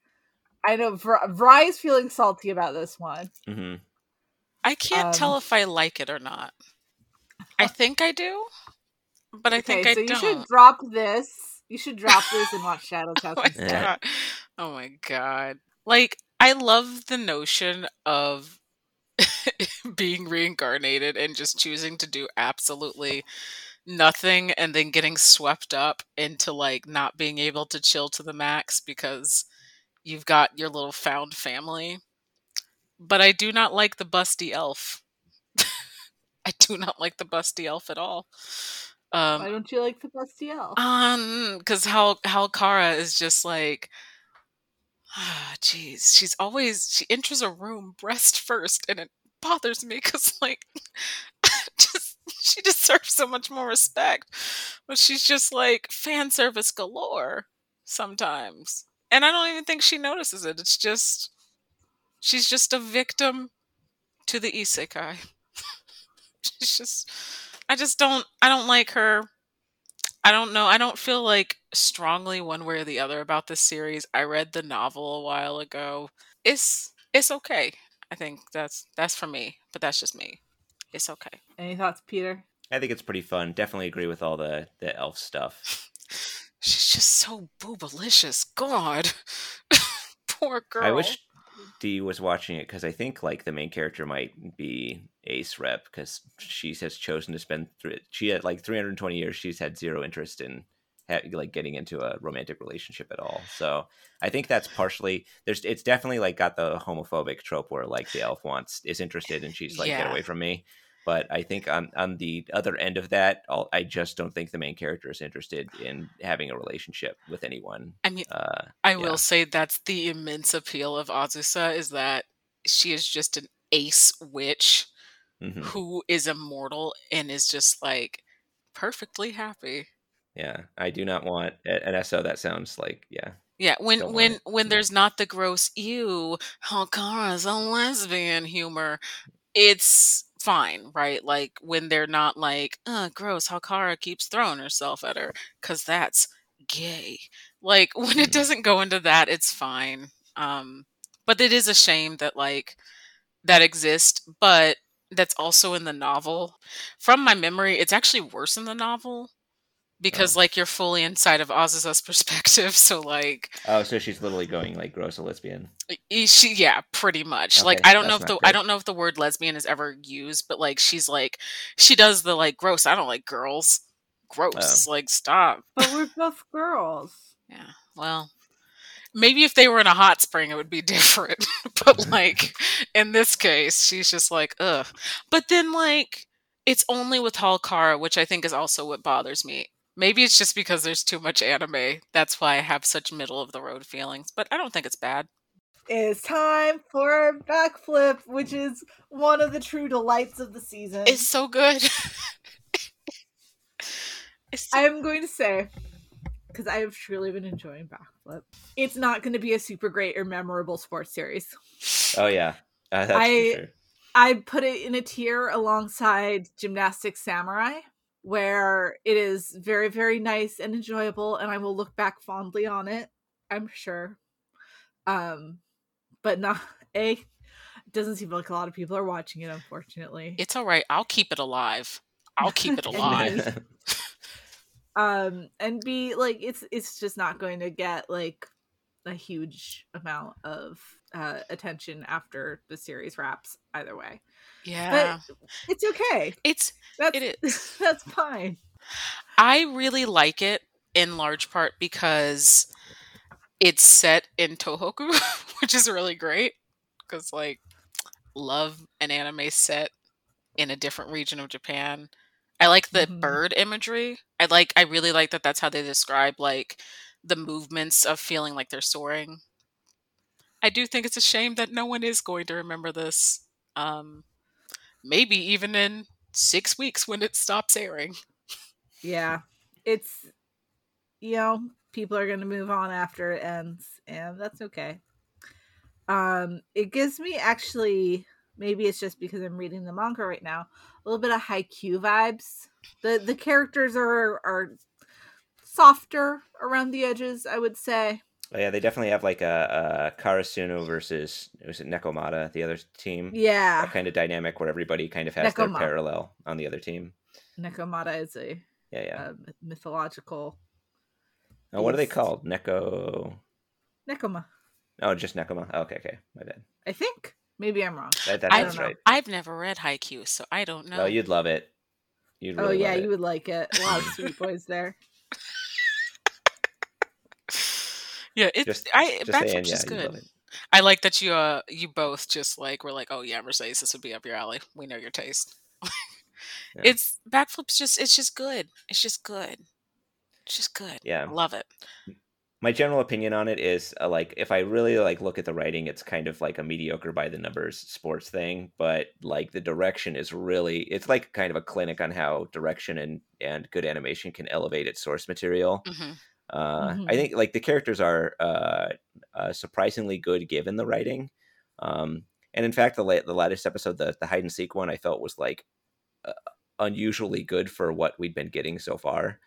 i know Vr- Vrai is feeling salty about this one hmm I can't tell um, if I like it or not. I think I do, but I think I so you don't. should drop this you should drop (laughs) this and watch shadow's house Oh my instead. Yeah. god. Oh my god. Like I love the notion of (laughs) being reincarnated and just choosing to do absolutely nothing and then getting swept up into like not being able to chill to the max because you've got your little found family. But I do not like the busty elf. (laughs) I do not like the busty elf at all. Um, Why don't you like the Busty Elf? um, because how Halkara is just like, ah, (sighs) jeez, she's always she enters a room breast first, and it bothers me because like, (laughs) just she deserves so much more respect, but she's just like fan service galore sometimes, and I don't even think she notices it. It's just she's just a victim to the isekai. (laughs) she's just, I just don't, I don't like her. I don't know. I don't feel like strongly one way or the other about this series. I read the novel a while ago. It's it's okay. I think that's that's for me, but that's just me. It's okay. Any thoughts, Peter? I think it's pretty fun. Definitely agree with all the the elf stuff. (laughs) She's just so boobalicious. God, (laughs) poor girl. I wish Dee was watching it because I think like the main character might be Ace Rep because she has chosen to spend thr- she had like 320 years. She's had zero interest in ha- like getting into a romantic relationship at all. So I think that's partially there's it's definitely like got the homophobic trope where like the elf wants is interested and she's like get away from me. But I think on on the other end of that, I'll, I just don't think the main character is interested in having a relationship with anyone. I mean, Uh, I yeah. will say that's the immense appeal of Azusa is that she is just an ace witch mhm. who is immortal and is just like perfectly happy. Yeah, I do not want an SO that sounds like yeah. Yeah, when Don't when when there's not the gross ew, Halkara's a lesbian humor, it's fine, right? Like when they're not like, uh, gross, Hakara keeps throwing herself at her, cause that's gay. Like (laughs) when it Mhm. doesn't go into that, it's fine. Um, but it is a shame that like that exists, but that's also in the novel. From my memory, it's actually worse in the novel because Oh. like you're fully inside of Azusa's (laughs) perspective. So like Oh, so she's literally going like gross a lesbian. she yeah, pretty much. like I don't know if the not I don't know if the word lesbian is ever used, but like she's like she does the like gross. I don't like girls. Gross. Oh. Like stop. But we're both girls. (laughs) Yeah. Well, maybe if they were in a hot spring, it would be (laughs) different. but like in this case, she's just like, ugh. But then like it's only with Halkara, which I think is also what bothers me. Maybe it's just because there's too much anime. That's why I have such middle of the road feelings. But I don't think it's bad. It's time for backflip, which is one of the true delights of the season. It's so good. (laughs) it's so- I'm going to say, because I have truly been enjoying backflip, it's not going to be a super great or memorable sports series. Oh yeah, uh, that's I- for sure. I put it in a tier alongside Gymnastics Samurai, where it is very, very nice and enjoyable, and I will look back fondly on it. I'm sure. Um, but not (laughs) a. Doesn't seem like a lot of people are watching it, unfortunately. it's all right. I'll keep it alive. I'll keep it (laughs) alive. (laughs) um, and b like it's it's just not going to get like a huge amount of uh, attention after the series wraps. Either way, Yeah. but it's okay. it's That's it is. (laughs) that's fine. I really like it in large part because it's set in Tohoku, (laughs) which is really great. Because like, love an anime set in a different region of Japan. I like the Mhm. bird imagery. I like. I really like that. That's how they describe like the movements of feeling like they're soaring. I do think it's a shame that no one is going to remember this. Um, maybe even in six weeks when it stops airing. Yeah, it's you know people are going to move on after it ends, and that's okay. Um, it gives me actually maybe it's just because I'm reading the manga right now a little bit of Haikyuu vibes. the The characters are are softer around the edges, I would say. Oh, yeah, they definitely have like a, a Karasuno versus was it Nekomata, the other team. Yeah, That kind of dynamic where everybody kind of has their parallel on the other team. Nekomata is a, Yeah, yeah. uh mythological oh, what are they called? Neko. Nekoma. Oh, just Nekoma. Oh, okay, okay. My bad. I think maybe I'm wrong. That, that I don't know. Right. I've never read Haikyuu, so I don't know. Oh, you'd love it. You'd really oh yeah, love it. you would like it. A lot of (laughs) sweet boys there. Yeah, it's Just- I Just Backflips saying, yeah, is good. I like that you uh you both just like were like, oh yeah, Mercedes, this would be up your alley. We know your taste. (laughs) Yeah. It's backflips. Just it's just good. It's just good. It's just good. Yeah. I love it. my general opinion on it is uh, like if i really like look at the writing it's kind of like a mediocre by the numbers sports thing but like the direction is really it's like kind of a clinic on how direction and and good animation can elevate its source material hmm uh Mhm. i think like the characters are uh, uh surprisingly good given the writing um and in fact the la- the latest episode the the hide and seek one i felt was like uh, unusually good for what we'd been getting so far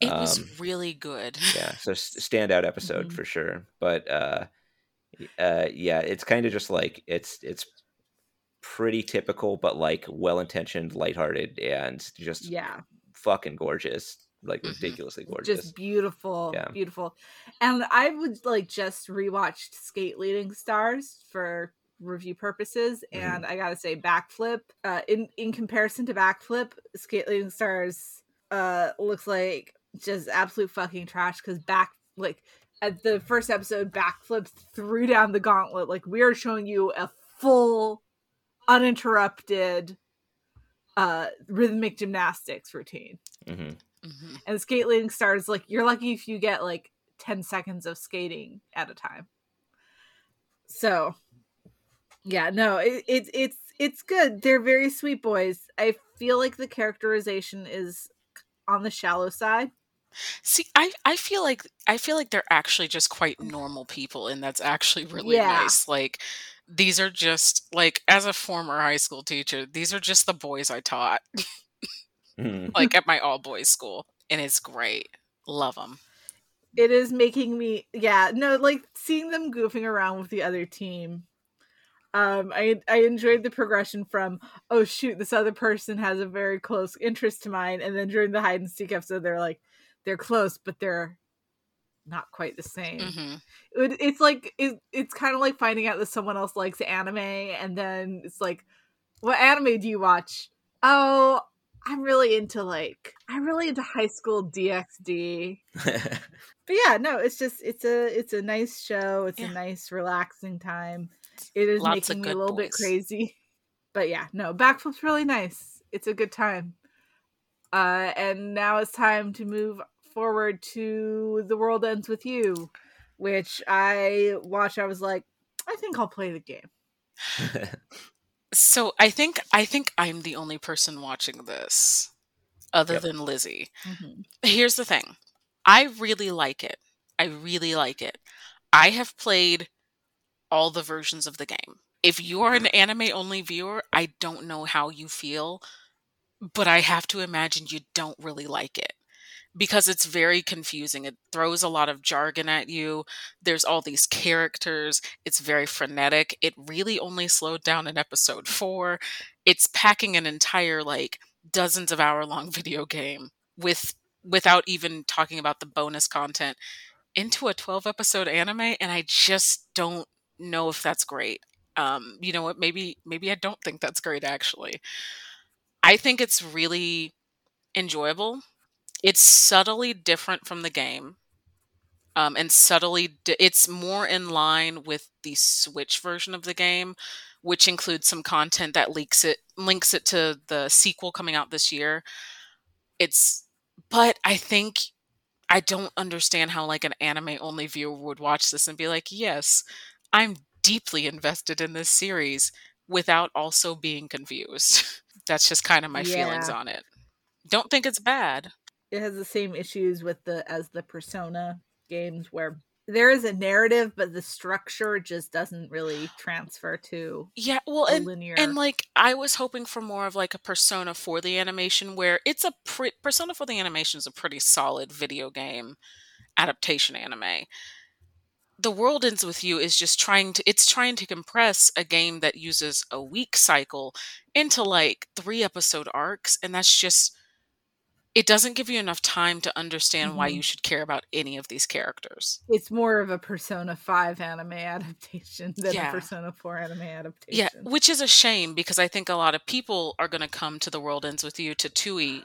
It was Um, really good. yeah so standout episode Mhm. for sure but uh uh yeah it's kind of just like it's it's pretty typical but like well intentioned lighthearted and just Yeah. fucking gorgeous like Mhm. ridiculously gorgeous just beautiful Yeah. beautiful and i would like just rewatched skate leading stars for review purposes Mhm. and i gotta say backflip uh in in comparison to backflip skate leading stars uh looks like just absolute fucking trash because back like at the first episode backflip threw down the gauntlet like we are showing you a full uninterrupted uh rhythmic gymnastics routine hmm hmm and skate leading stars like you're lucky if you get like 10 seconds of skating at a time. So yeah no it, it's it's it's good. They're very sweet boys. I feel like the characterization is on the shallow side. See, I I feel like I feel like they're actually just quite normal people, and that's actually really Yeah. nice. Like these are just like as a former high school teacher, these are just the boys I taught, (laughs) hmm like at my all boys school, and it's great. Love them. it is making me yeah no like seeing them goofing around with the other team um i i enjoyed the progression from oh shoot this other person has a very close interest to mine and then during the hide and seek episode they're like they're close but they're not quite the same hmm it, it's like it, it's kind of like finding out that someone else likes anime and then it's like what anime do you watch oh i'm really into like i'm really into high school dxd (laughs) but yeah no it's just it's a it's a nice show. It's Yeah. a nice relaxing time. It is Lots making me a good little bit crazy. (laughs) But yeah no backflip's really nice. It's a good time. Uh and now it's time to move forward to the world ends with you which i watched. I was like i think i'll play the game (laughs) So I think I think I'm the only person watching this, other Yep. than Lizzie. Mm-hmm. Here's the thing. I really like it. I really like it. I have played all the versions of the game. If you're an anime only viewer, I don't know how you feel, but I have to imagine you don't really like it because it's very confusing. It throws a lot of jargon at you. There's all these characters. It's very frenetic. It really only slowed down in episode 4. It's packing an entire like dozens of hour long (laughs) video game with without even talking about the bonus content into a 12 episode anime and I just don't know if that's great. Um, you know what? Maybe maybe I don't think that's great actually. I think it's really enjoyable. It's subtly different from the game. Um, and subtly, di- it's more in line with the Switch version of the game, which includes some content that leaks it, links it to the sequel coming out this year. It's, but I think I don't understand how like an anime only viewer would watch this and be like, yes, I'm deeply invested in this series without also being confused. (laughs) That's just kind of my feelings on it. Don't think it's bad. It has the same issues with the as the Persona games where there is a narrative, but the structure just doesn't really transfer to Yeah, well, and linear. and like I was hoping for more of like a Persona for the animation, where it's a pre- Persona for the animation is a pretty solid video game adaptation anime. The World Ends with You is just trying to it's trying to compress a game that uses a week cycle into like three episode arcs, and that's just it doesn't give you enough time to understand why Mhm. you should care about any of these characters. it's more of a Persona 5 anime adaptation (laughs) than Yeah. a Persona 4 anime adaptation. Yeah, which is a shame because I think a lot of people are going to come to The World Ends with You to Tui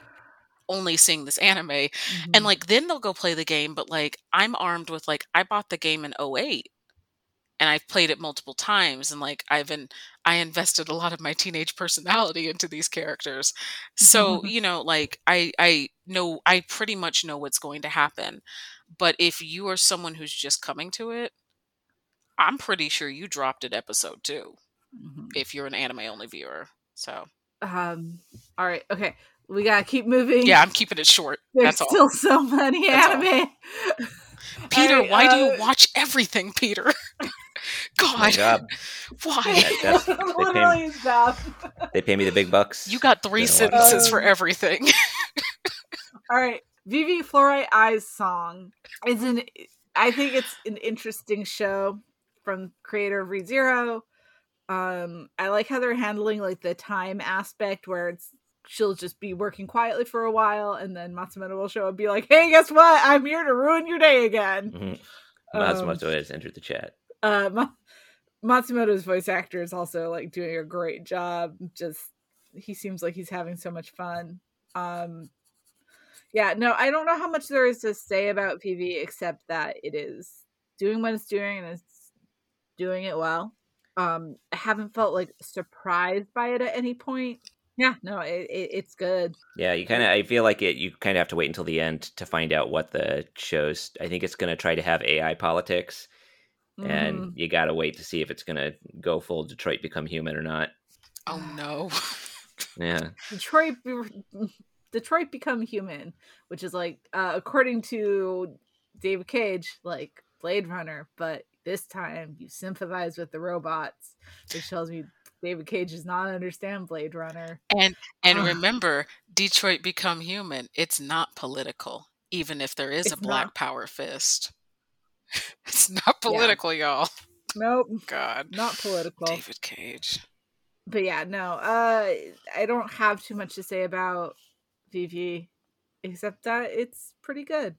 only seeing this anime and Mhm. like then they'll go play the game but like I'm armed with like I bought the game in 08 and I've played it multiple times and like I've been I invested a lot of my teenage personality into these characters. So, (laughs) you know, like I I know I pretty much know what's going to happen. But if you are someone who's just coming to it, I'm pretty sure you dropped at episode 2 Mhm. if you're an anime only viewer. So, Um all right, okay. We got to keep moving. yeah, I'm keeping it short. There's That's all. still so many That's anime. (laughs) Peter, Alright, why do uh, you watch everything, Peter? (laughs) It's God, job. (laughs) why? That- (laughs) they pay literally his job. They pay me the big bucks. You got three Been a while. sentences for Um, everything. All right, Vivy Fluorite Eyes song is an. I think it's an interesting show from creator of ReZero. Um, I like how they're handling like the time aspect where it's she'll just be working quietly for a while and then Matsumoto will show up and be like, "Hey, guess what? I'm here to ruin your day again." Mhm. Um, Matsumoto has entered the chat. uh Ma- Matsumoto's voice actor is also like doing a great job. Just he seems like he's having so much fun. Um yeah, no, I don't know how much there is to say about PV except that it is doing what it's doing and it's doing it well. Um I haven't felt like surprised by it at any point. Yeah, no, it, it it's good. Yeah, you kind of. I feel like it. You kind of have to wait until the end to find out what the show's. I think it's going to try to have AI politics, Mhm. and you got to wait to see if it's going to go full Detroit Become Human or not. oh no. (laughs) Yeah, Detroit be- Detroit become human, which is like uh, according to David Cage, like Blade Runner, but this time you sympathize with the robots, which tells me David Cage does not understand Blade Runner. And and Ugh. remember, Detroit Become Human. It's not political, even if there is It's a black not. power fist. (laughs) It's not political, y'all. Nope, (laughs) God. not political. David Cage. But yeah, no, uh, I don't have too much to say about Vivy, except that it's pretty good.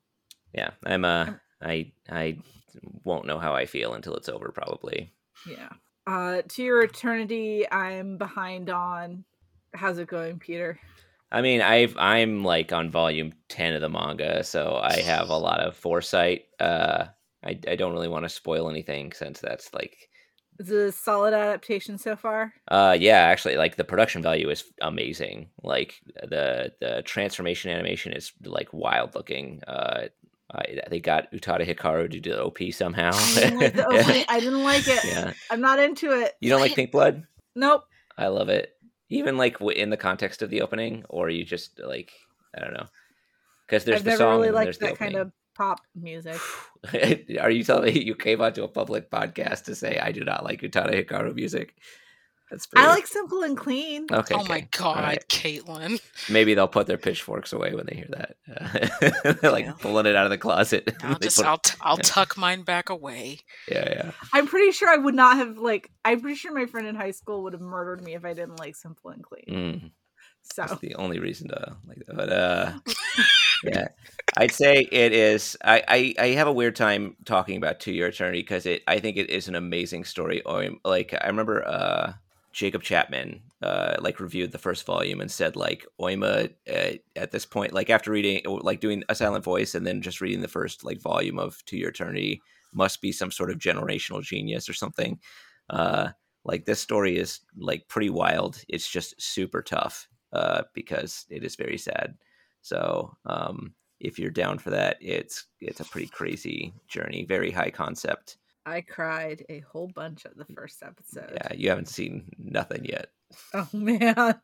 yeah. I'm. Uh, I. I won't know how I feel until it's over. Probably. Yeah. Uh, to your eternity, I'm behind on. How's it going, Peter? I mean, I've I'm like on volume ten of the manga, so I have a lot of foresight. Uh, I I don't really want to spoil anything since that's like, Is it a solid adaptation so far? uh, yeah, actually, like the production value is amazing. Like the the transformation animation is like wild looking. Uh, I, they got Utada Hikaru to do the OP somehow. I didn't like the. (laughs) I didn't like it. yeah, I'm not into it. you don't like (laughs) Pink Blood? Nope. I love it. Even like in the context of the opening, or you just like I don't know, because there's I've the never song really liked that kind of pop music. (sighs) (laughs) Are you telling me you came onto a public podcast to say I do not like Utada Hikaru music? That's I like simple and clean. Okay. oh my god, All right. Caitlin. Maybe they'll put their pitchforks away when they hear that. Uh, (laughs) they're like Yeah. pulling it out of the closet. (laughs) I'll just put- I'll t- I'll yeah. tuck mine back away. yeah, yeah. I'm pretty sure I would not have like. I'm pretty sure my friend in high school would have murdered me if I didn't like simple and clean. Mm. So That's the only reason to like that. But uh, (laughs) yeah, I'd say it is. I, I I have a weird time talking about To Your Eternity because it. I think it is an amazing story. Or like I remember uh, Jacob Chapman uh, like reviewed the first volume and said like Oima uh, at this point, like after reading like doing a silent voice and then just reading the first like volume of To Your Eternity must be some sort of generational genius or something. Uh, like this story is like pretty wild. It's just super tough uh, because it is very sad. So um, if you're down for that, it's it's a pretty crazy journey, very high concept. I cried a whole bunch of the first episode. Yeah, you haven't seen nothing yet. Oh (laughs) man.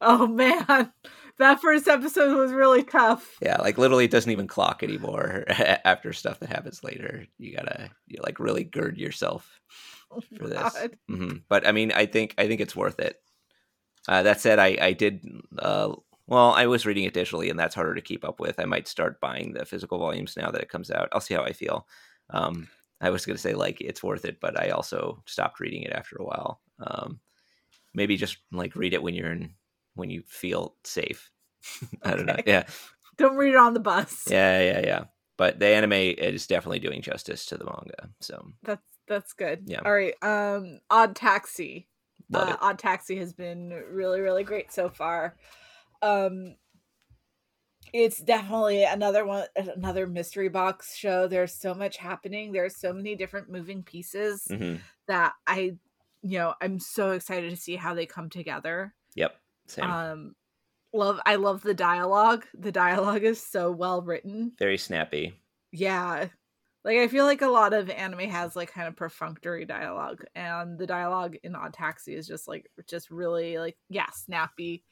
Oh man. That first episode was really tough. Yeah, like literally it doesn't even clock anymore (laughs) after stuff that happens later. You gotta you like really gird yourself Oh, for this. God. hmm But I mean, I think I think it's worth it. Uh, that said, I I did uh, well. I was reading it digitally, and that's harder to keep up with. I might start buying the physical volumes now that it comes out. I'll see how I feel. Um, I was going to say like it's worth it, but I also stopped reading it after a while. Um, maybe just like read it when you're in when you feel safe. (laughs) I don't know. Yeah, Don't read it on the bus. yeah, yeah, yeah. But the anime is definitely doing justice to the manga. So That's that's good. Yeah. All right. Um Odd Taxi. uh. Odd Taxi has been really, really great so far. Um, it's definitely another one, another mystery box show. There's so much happening. There's so many different moving pieces hmm that I, you know, I'm so excited to see how they come together. Yep. Same. Um, love, I love the dialogue. The dialogue is so well written. Very snappy. Yeah. Like I feel like a lot of anime has like kind of perfunctory dialogue and the dialogue in Odd Taxi is just like just really like yeah, snappy.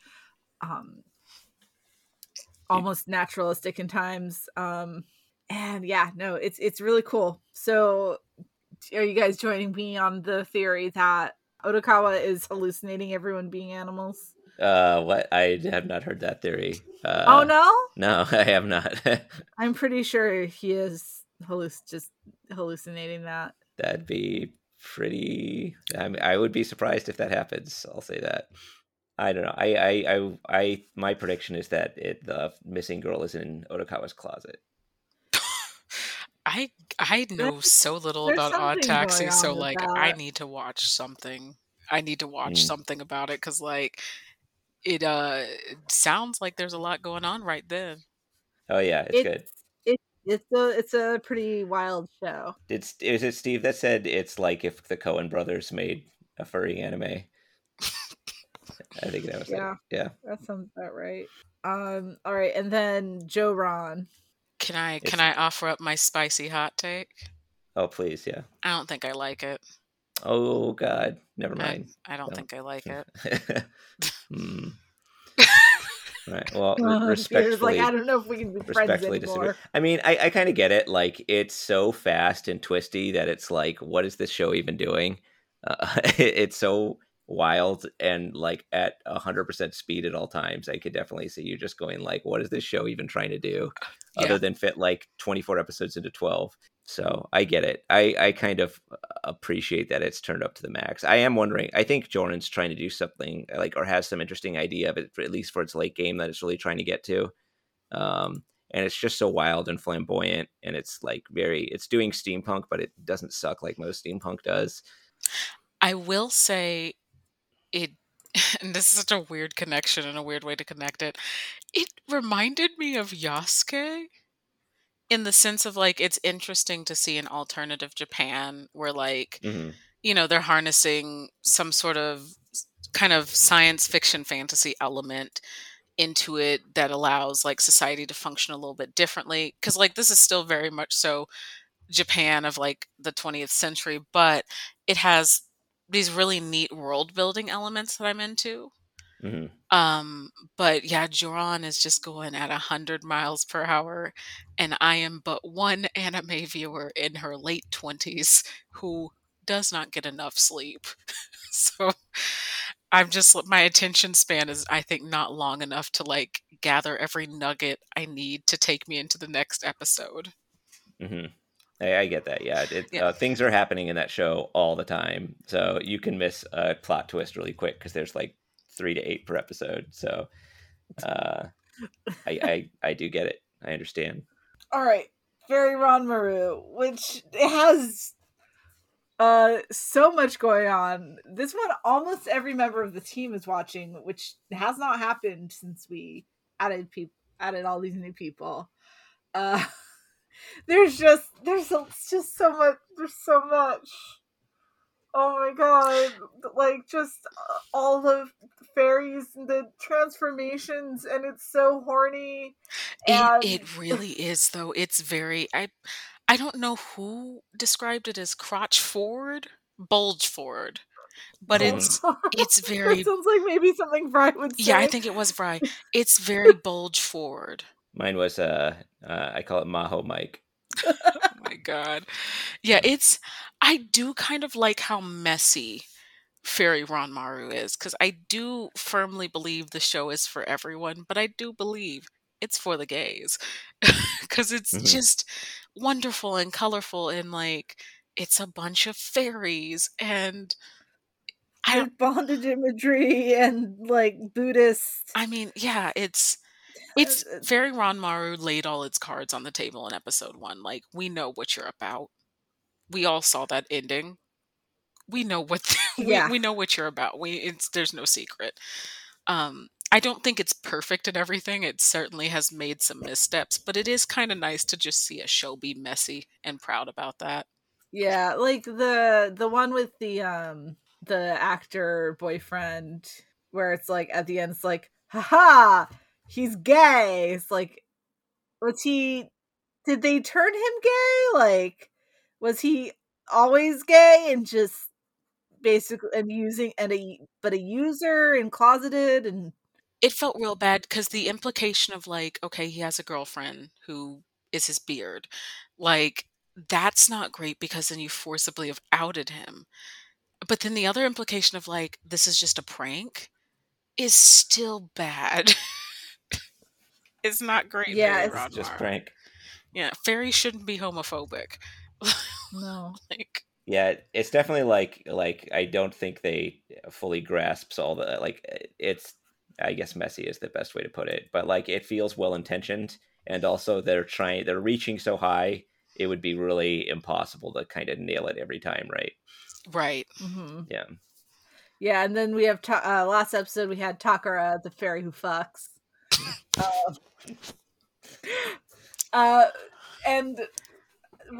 Um almost naturalistic in times. Um and yeah, no, it's it's really cool. So are you guys joining me on the theory that Odokawa is hallucinating everyone being animals? Uh, what? I have not heard that theory. Uh, oh no? No, (laughs) I have not. (laughs) I'm pretty sure he is halluc- just hallucinating that. That'd be pretty. I mean, I would be surprised if that happens. I'll say that. I don't know. I, I, I, I my prediction is that it, the missing girl is in Odokawa's closet. I I know There's- so little there's about Odd Taxi, so on with like I need to watch something. I need to watch Mm. something about it because like it uh it sounds like there's a lot going on right then. Oh yeah, it's, good. It, it's a it's a pretty wild show. It's is it Steve that said it's like if the Coen brothers made a furry anime? I think that was it. Yeah. Yeah. That sounds about right. Um. All right, and then Joran. Can I It's- can I offer up my spicy hot take? Oh please, yeah. I don't think I like it. Oh God, never mind. I don't No. think I like it. (laughs) Hmm. (laughs) Right. Well, re- Uh, respectfully, like I don't know if we can be friends respectfully disagree. anymore. I mean, I, I kind of get it. Like, it's so fast and twisty that it's like, what is this show even doing? Uh, (laughs) it's so wild and like at hundred percent speed at all times. I could definitely see you just going like, what is this show even trying to do, (laughs) other than fit like twenty four episodes into twelve? So I get it. I I kind of appreciate that it's turned up to the max. I am wondering. I think Joran's trying to do something like, or has some interesting idea of it, for, at least for its late game that it's really trying to get to. Um, and it's just so wild and flamboyant, and it's like very. It's doing steampunk, but it doesn't suck like most steampunk does. I will say it (laughs) and this is such a weird connection and a weird way to connect it. It reminded me of Yasuke in the sense of like it's interesting to see an alternative Japan where like hmm you know they're harnessing some sort of kind of science fiction fantasy element into it that allows like society to function a little bit differently because like this is still very much so Japan of like the 20th century but it has these really neat world building elements that I'm into. Hmm um but yeah Joran is just going at a hundred miles per hour and I am but one anime viewer in her late 20s who does not get enough sleep. (laughs) So I'm just my attention span is I think not long enough to like gather every nugget I need to take me into the next episode. Hmm I, I get that. Yeah, it, Yeah. Uh, things are happening in that show all the time, so you can miss a plot twist really quick because there's like three to eight per episode. So uh, I, I (laughs) I do get it. I understand. All right, Fairy Ranmaru, which has uh so much going on. This one almost every member of the team is watching, which has not happened since we added people added all these new people. Uh (laughs) there's just there's just so much there's so much oh my god like just uh, all the fairies and the transformations and it's so horny and... it, it really is though it's very i i don't know who described it as crotch forward bulge forward but it's (laughs) it's very sounds like maybe something Vrai would say. Yeah, I think it was Vrai. (laughs) It's very bulge forward. Mine was uh, uh I call it Maho Mike. (laughs) oh my god. Yeah, it's I do kind of like how messy Fairy Ranmaru is because I do firmly believe the show is for everyone, but I do believe it's for the gays (laughs) because it's mm-hmm. just wonderful and colorful and like it's a bunch of fairies and I don't bondage imagery and like Buddhist. I mean, yeah, it's it's very Ranmaru laid all its cards on the table in episode one. Like, we know what you're about. We all saw that ending. We know what (laughs) the, yeah. we, we know what you're about. We it's there's no secret. Um, I don't think it's perfect in everything. It certainly has made some missteps, but it is kind of nice to just see a show be messy and proud about that. Yeah, like the the one with the um the actor boyfriend where it's like at the end it's like haha he's gay it's like was he did they turn him gay like was he always gay and just basically and using and a but a user and closeted and it felt real bad because the implication of like okay he has a girlfriend who is his beard like that's not great because then you forcibly have outed him but then the other implication of like this is just a prank is still bad. (laughs) it's not great. Yeah, it's Rodmar. just prank. Yeah, fairies shouldn't be homophobic. no, (laughs) like yeah, it's definitely like like I don't think they fully grasps all the like it's I guess messy is the best way to put it, but like it feels well intentioned and also they're trying they're reaching so high it would be really impossible to kind of nail it every time, right? Right. Mm-hmm. Yeah. Yeah, and then we have ta- uh, last episode we had Takara, the fairy who fucks. Uh, and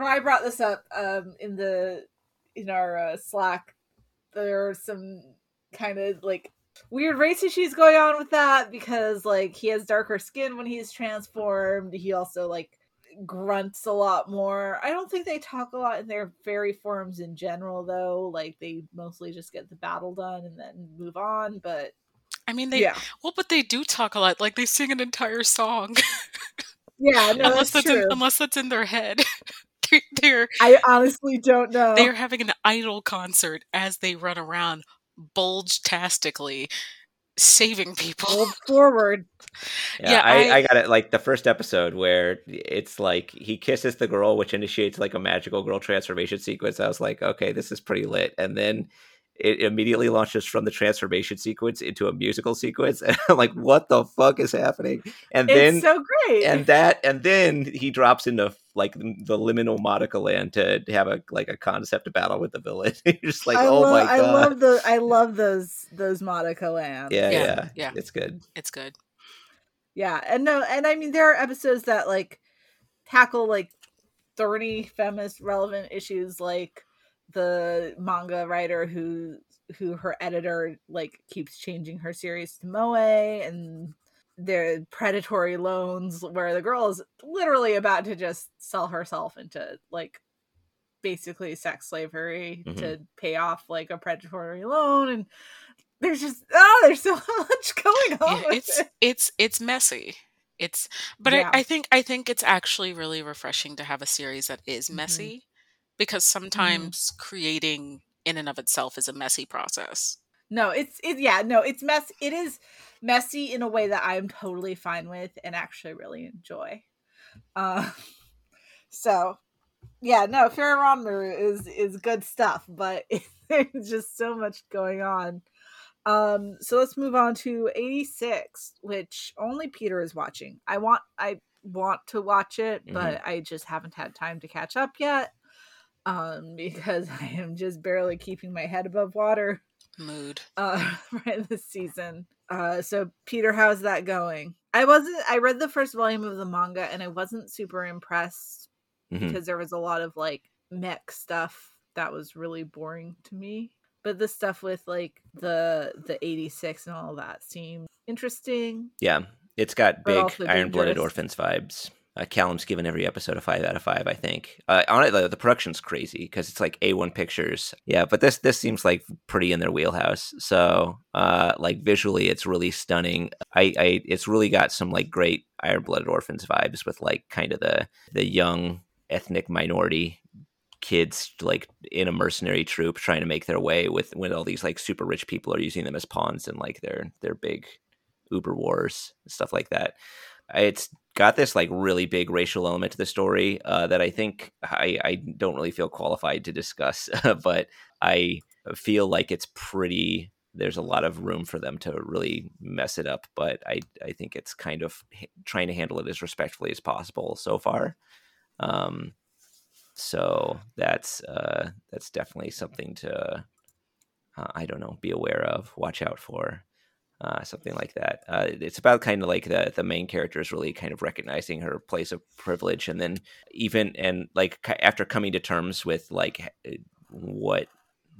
I brought this up um, in the in our uh, Slack. There are some kind of like weird race issues going on with that because like he has darker skin when he's transformed. He also like grunts a lot more. I don't think they talk a lot in their fairy forms in general, though. Like they mostly just get the battle done and then move on. But I mean, they yeah. well, but they do talk a lot. Like they sing an entire song. yeah, (laughs) no, unless that's, that's in, unless that's in their head. (laughs) they're I honestly don't know. They're having an idol concert as they run around bulge tastically saving people forward. Yeah, yeah I, I, I, got it. Like the first episode where it's like he kisses the girl, which initiates like a magical girl transformation sequence. I was like, okay, this is pretty lit. And then it immediately launches from the transformation sequence into a musical sequence and I'm like what the fuck is happening? And it's then so great. and that and then he drops into like the liminal Madoka land to have a like a concept battle with the villain. (laughs) You're just like I oh love, my god. I love the I (laughs) love those those Madoka lands. Yeah, yeah yeah yeah. it's good. It's good. Yeah and no and I mean there are episodes that like tackle like thorny feminist relevant issues like the manga writer who who her editor like keeps changing her series to moe and their predatory loans where the girl is literally about to just sell herself into like basically sex slavery mm-hmm. to pay off like a predatory loan and there's just oh there's so (laughs) much going on yeah, it's it. it's it's messy it's but yeah. I, I, think i think it's actually really refreshing to have a series that is mm-hmm. messy because mm-hmm. sometimes mm. creating in and of itself is a messy process. No, it's it yeah, no, it's mess it is messy in a way that I'm totally fine with and actually really enjoy. Uh (laughs) so yeah, no, Ranmaru is is good stuff, but (laughs) there's just so much going on. Um, so let's move on to 86, which only Peter is watching. I want I want to watch it, Mhm. but I just haven't had time to catch up yet. Um, because (laughs) I am just barely keeping my head above water Mood. uh (laughs) right this season. Uh so Peter, how's that going? I wasn't I read the first volume of the manga and I wasn't super impressed Mhm. because there was a lot of like mech stuff that was really boring to me. But the stuff with like the the 86 and all that seemed interesting. Yeah, it's got big Iron Blooded. Orphans vibes. Uh, Callum's given every episode a five out of five. I think. Uh, on it, the, the production's crazy because it's like A1 Pictures. Yeah, but this this seems like pretty in their wheelhouse. So, uh, like visually, it's really stunning. I, I it's really got some like great Iron Blooded Orphans vibes with like kind of the the young ethnic minority kids like in a mercenary troop trying to make their way with when all these like super rich people are using them as pawns in like their their big uber wars stuff like that it's got this like really big racial element to the story uh, that i think I, I don't really feel qualified to discuss (laughs) but i feel like it's pretty there's a lot of room for them to really mess it up but i i think it's kind of trying to handle it as respectfully as possible so far. Um so that's uh that's definitely something to uh, i don't know be aware of watch out for uh, something like that. Uh, it's about kind of like the the main character is really kind of recognizing her place of privilege, and then even and like after coming to terms with like what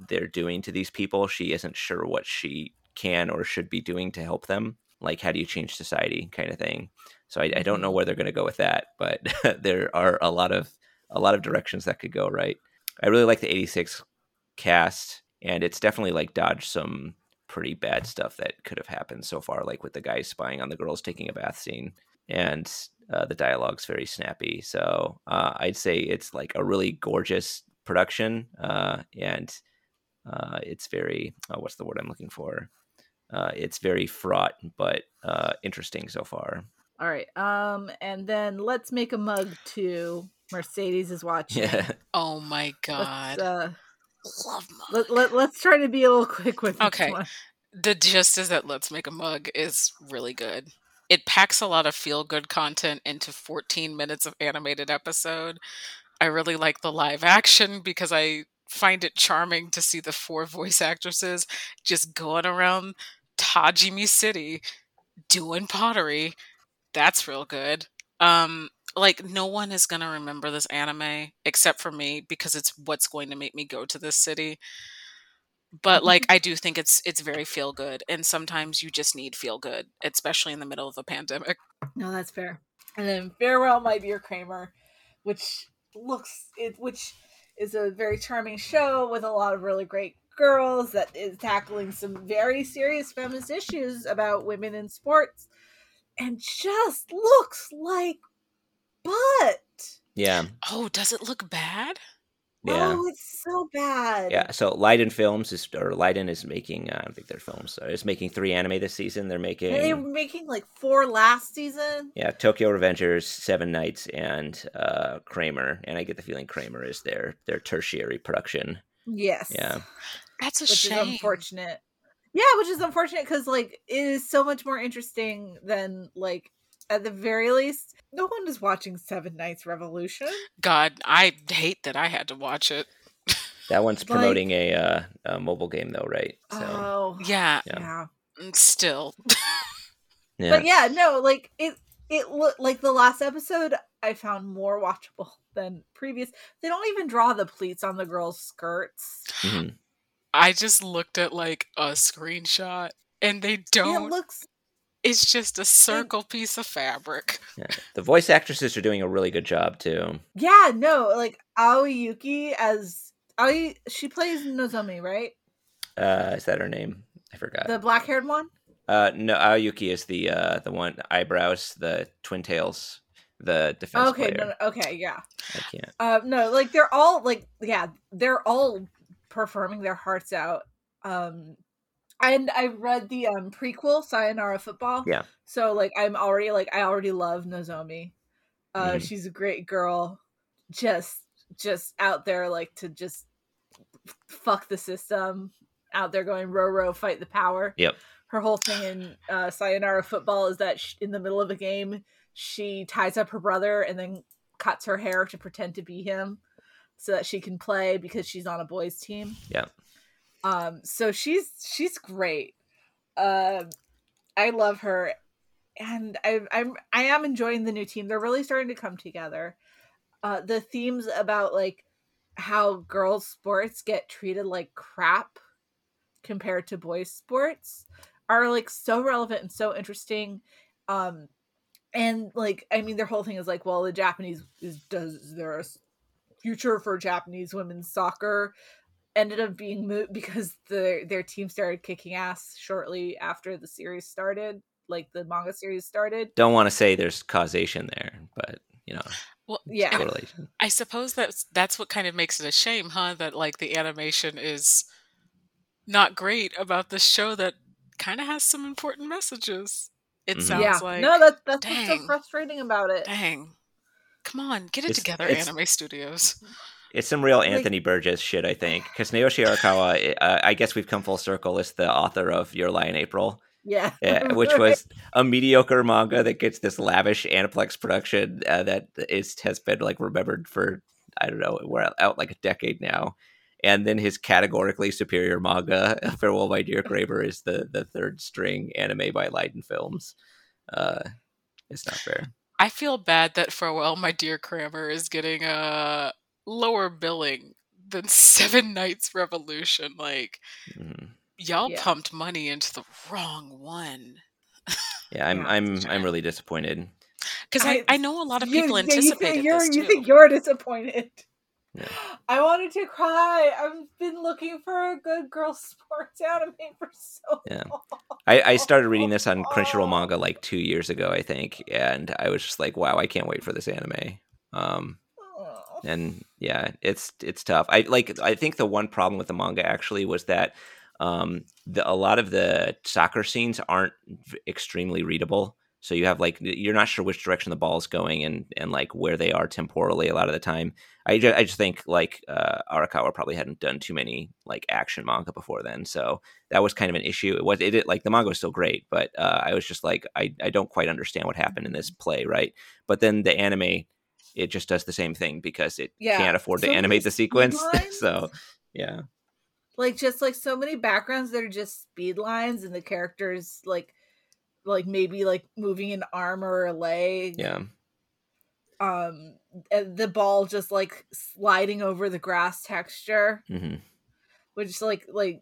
they're doing to these people, she isn't sure what she can or should be doing to help them. Like, how do you change society, kind of thing. So I, I don't know where they're going to go with that, but (laughs) there are a lot of a lot of directions that could go right. I really like the '86 cast, and it's definitely like dodged some pretty bad stuff that could have happened so far, like with the guys spying on the girls taking a bath scene, and uh, the dialogue's very snappy. So uh, I'd say it's like a really gorgeous production, uh, and uh, it's very uh, what's the word I'm looking for? Uh, it's very fraught but uh, interesting so far. All right. Um and then let's make a mug to Mercedes is watching. (laughs) Yeah, Oh my Let's, god. Love mug. let, let, let's try to be a little quick with this Okay. one. the gist is that Let's Make a Mug is really good. It packs a lot of feel good content into 14 minutes of animated episode. I really like the live action because I find it charming to see the four voice actresses just going around Tajimi City doing pottery. That's real good. Um like no one is going to remember this anime except for me because it's what's going to make me go to this city. But mm-hmm. like i do think it's it's very feel good and sometimes you just need feel good especially in the middle of a pandemic. No, that's fair. And then Farewell, My Dear Cramer, which looks it which is a very charming show with a lot of really great girls that is tackling some very serious feminist issues about women in sports and just looks like butt. yeah, oh does it look bad yeah. Oh, it's so bad. Yeah, so Liden Films is or Liden is making. Uh, I don't think they're films. Uh, is making three anime this season. They're making. And they were making like four last season. Yeah, Tokyo Revengers, Seven Knights, and uh, Cramer. And I get the feeling Cramer is their their tertiary production. Yes. Yeah. that's a which shame is unfortunate. Yeah, which is unfortunate because like it is so much more interesting than like at the very least, no one is watching Seven Knights Revolution. god i hate that i had to watch it (laughs) That one's Like- promoting a, uh, a mobile game though, right? So oh, yeah Yeah. yeah. mm, still (laughs) yeah, But yeah, no, like it. It looked like the last episode I found more watchable than previous. They don't even draw the pleats on the girls' skirts. Mhm. i just looked at like a screenshot and they don't it looks it's just a circle piece of fabric yeah. The voice actresses are doing a really good job too. yeah, no, like Aoi Yuki as Aoi. She plays Nozomi, right? Uh, is that her name? I forgot. The black haired one. Uh, no, Aoi Yuki is the uh, the one eyebrows, the twin tails, the defense okay, player. no, no, okay, yeah. I can't. Uh, no, like they're all like, yeah, they're all performing their hearts out. Um, and I read the um prequel, Sayonara Football. Yeah. So like, I'm already like, I already love Nozomi. Uh, Mhm. she's a great girl, just just out there like to just fuck the system out there going row row fight the power. Yep. Her whole thing in uh, Sayonara football is that sh in the middle of a game she ties up her brother and then cuts her hair to pretend to be him so that she can play because she's on a boys team. Yep. Um so she's she's great. Um I love her and I I'm I am enjoying the new team. They're really starting to come together. Uh the themes about like how girls sports get treated like crap compared to boys sports are like so relevant and so interesting. Um and like i mean their whole thing is like well the japanese is does there a future for japanese women's soccer ended up being moved because the their team started kicking ass shortly after the series started like the manga series started Don't want to say there's causation there, but you know, Well, yeah correlation. I suppose that's that's what kind of makes it a shame, huh? That like the animation is not great about this show that kind of has some important messages. It Mhm. sounds yeah like no that's that's what's so frustrating about it dang. Come on, get it It's- together, it's- anime studios. It's some real Like- Anthony Burgess shit, I think, because Naoshi Arakawa, uh, I guess we've come full circle, is the author of Your Lie in April, yeah yeah, which Right. was a mediocre manga that gets this lavish Aniplex production uh, that is has been like remembered for I don't know, we're out like a decade now. And then his categorically superior manga, (laughs) Farewell, My Dear Cramer, is the the third string anime by Liden Films. Uh, it's not fair. I feel bad that Farewell, My Dear Cramer is getting a lower billing than (laughs) Seven Knights Revolution. Like, Mhm. y'all Yeah. pumped money into the wrong one. Yeah, I'm I'm it's a I'm really disappointed. Because I, I- I know a lot of people yeah, you think anticipated you're, this you think you're disappointed Yeah. (gasps) I wanted to cry. I've been looking for a good girl (laughs) sports anime for so Yeah. long. I, I started reading this on Crunchyroll (laughs) manga like two years ago, I think, and I was just like, wow, I can't wait for this anime. Um. And yeah, it's it's tough. I like I think the one problem with the manga actually was that um, the, a lot of the soccer scenes aren't extremely readable. So you have like you're not sure which direction the ball is going and and like where they are temporally a lot of the time. I just, I just think like uh, Arakawa probably hadn't done too many like action manga before then, so that was kind of an issue. It was it, it like the manga was still great, but uh, I was just like I I don't quite understand what happened in this play, right? But then the anime, it just does the same thing because it Yeah, can't afford to so many animate the sequence. (laughs) so yeah, like just like so many backgrounds that are just speed lines and the characters like like maybe like moving an arm or a leg. Yeah, um the ball just like sliding over the grass texture. Hmm which like like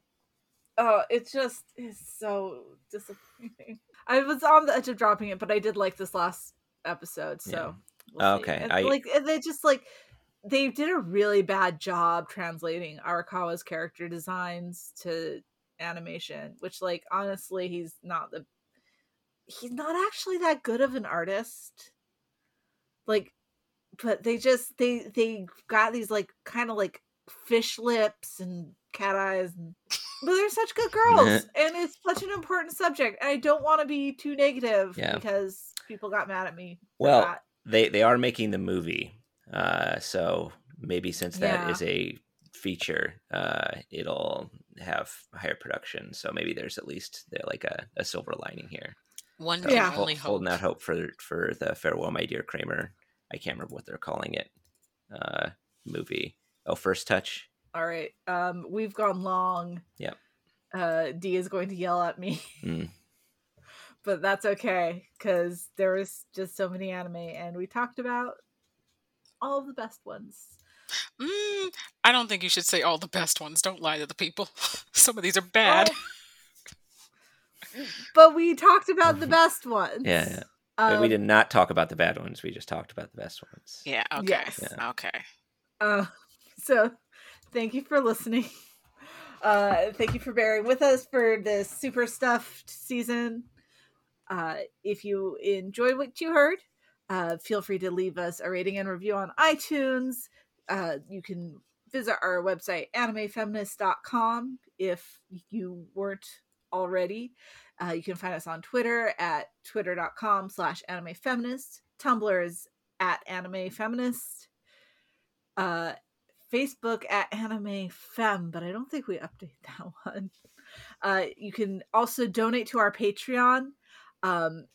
oh it just is so disappointing. (laughs) I was on the edge of dropping it but i did like this last episode so we'll. Okay, I- like they just like they did a really bad job translating arakawa's character designs to animation which like honestly he's not the he's not actually that good of an artist like but they just they they got these like kind of like fish lips and cat eyes and but they're such good (laughs) girls and it's such an important subject and i don't want to be too negative Yeah. because people got mad at me Well, that. They they are making the movie, uh, so maybe since that Yeah. is a feature, uh, it'll have higher production. So maybe there's at least there like a, a silver lining here. One So Yeah. only hope. holding out hope for for the farewell, my dear Cramer. I can't remember what they're calling it. Uh, movie. Oh, first touch. all right um we've gone long Yep. uh Dee is going to yell at me Mm. But that's okay because there was just so many anime and we talked about all of the best ones Mm, I don't think you should say all the best ones. Don't lie to the people. (laughs) Some of these are bad. Oh. but we talked about the best ones Yeah, yeah. But um, we did not talk about the bad ones. We just talked about the best ones. Yeah. Okay. Yes. Yeah. Okay. Uh, so thank you for listening. (laughs) Uh, thank you for bearing with us for this super stuffed season. Uh, if you enjoyed what you heard, uh, feel free to leave us a rating and review on iTunes. Uh, you can visit our website, animefeminist.com, if you weren't already. Uh, you can find us on Twitter at twitter.com slash animefeminist. Tumblr is at animefeminist uh, Facebook at Anime Fem, but I don't think we update (laughs) that one. Uh, you can also donate to our Patreon. Um,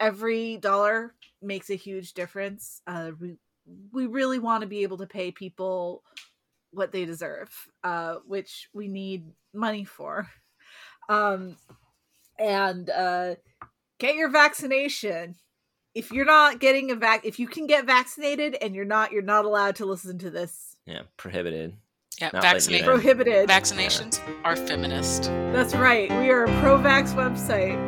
every dollar makes a huge difference. Uh, we we really want to be able to pay people what they deserve, uh, which we need money for. Um, and uh, get your vaccination. If you're not getting a vac, if you can get vaccinated and you're not, you're not allowed to listen to this. Yeah, prohibited. Yeah, Not letting you vaccinate in. Prohibited. vaccinations are feminist. That's right. We are a pro-vax website.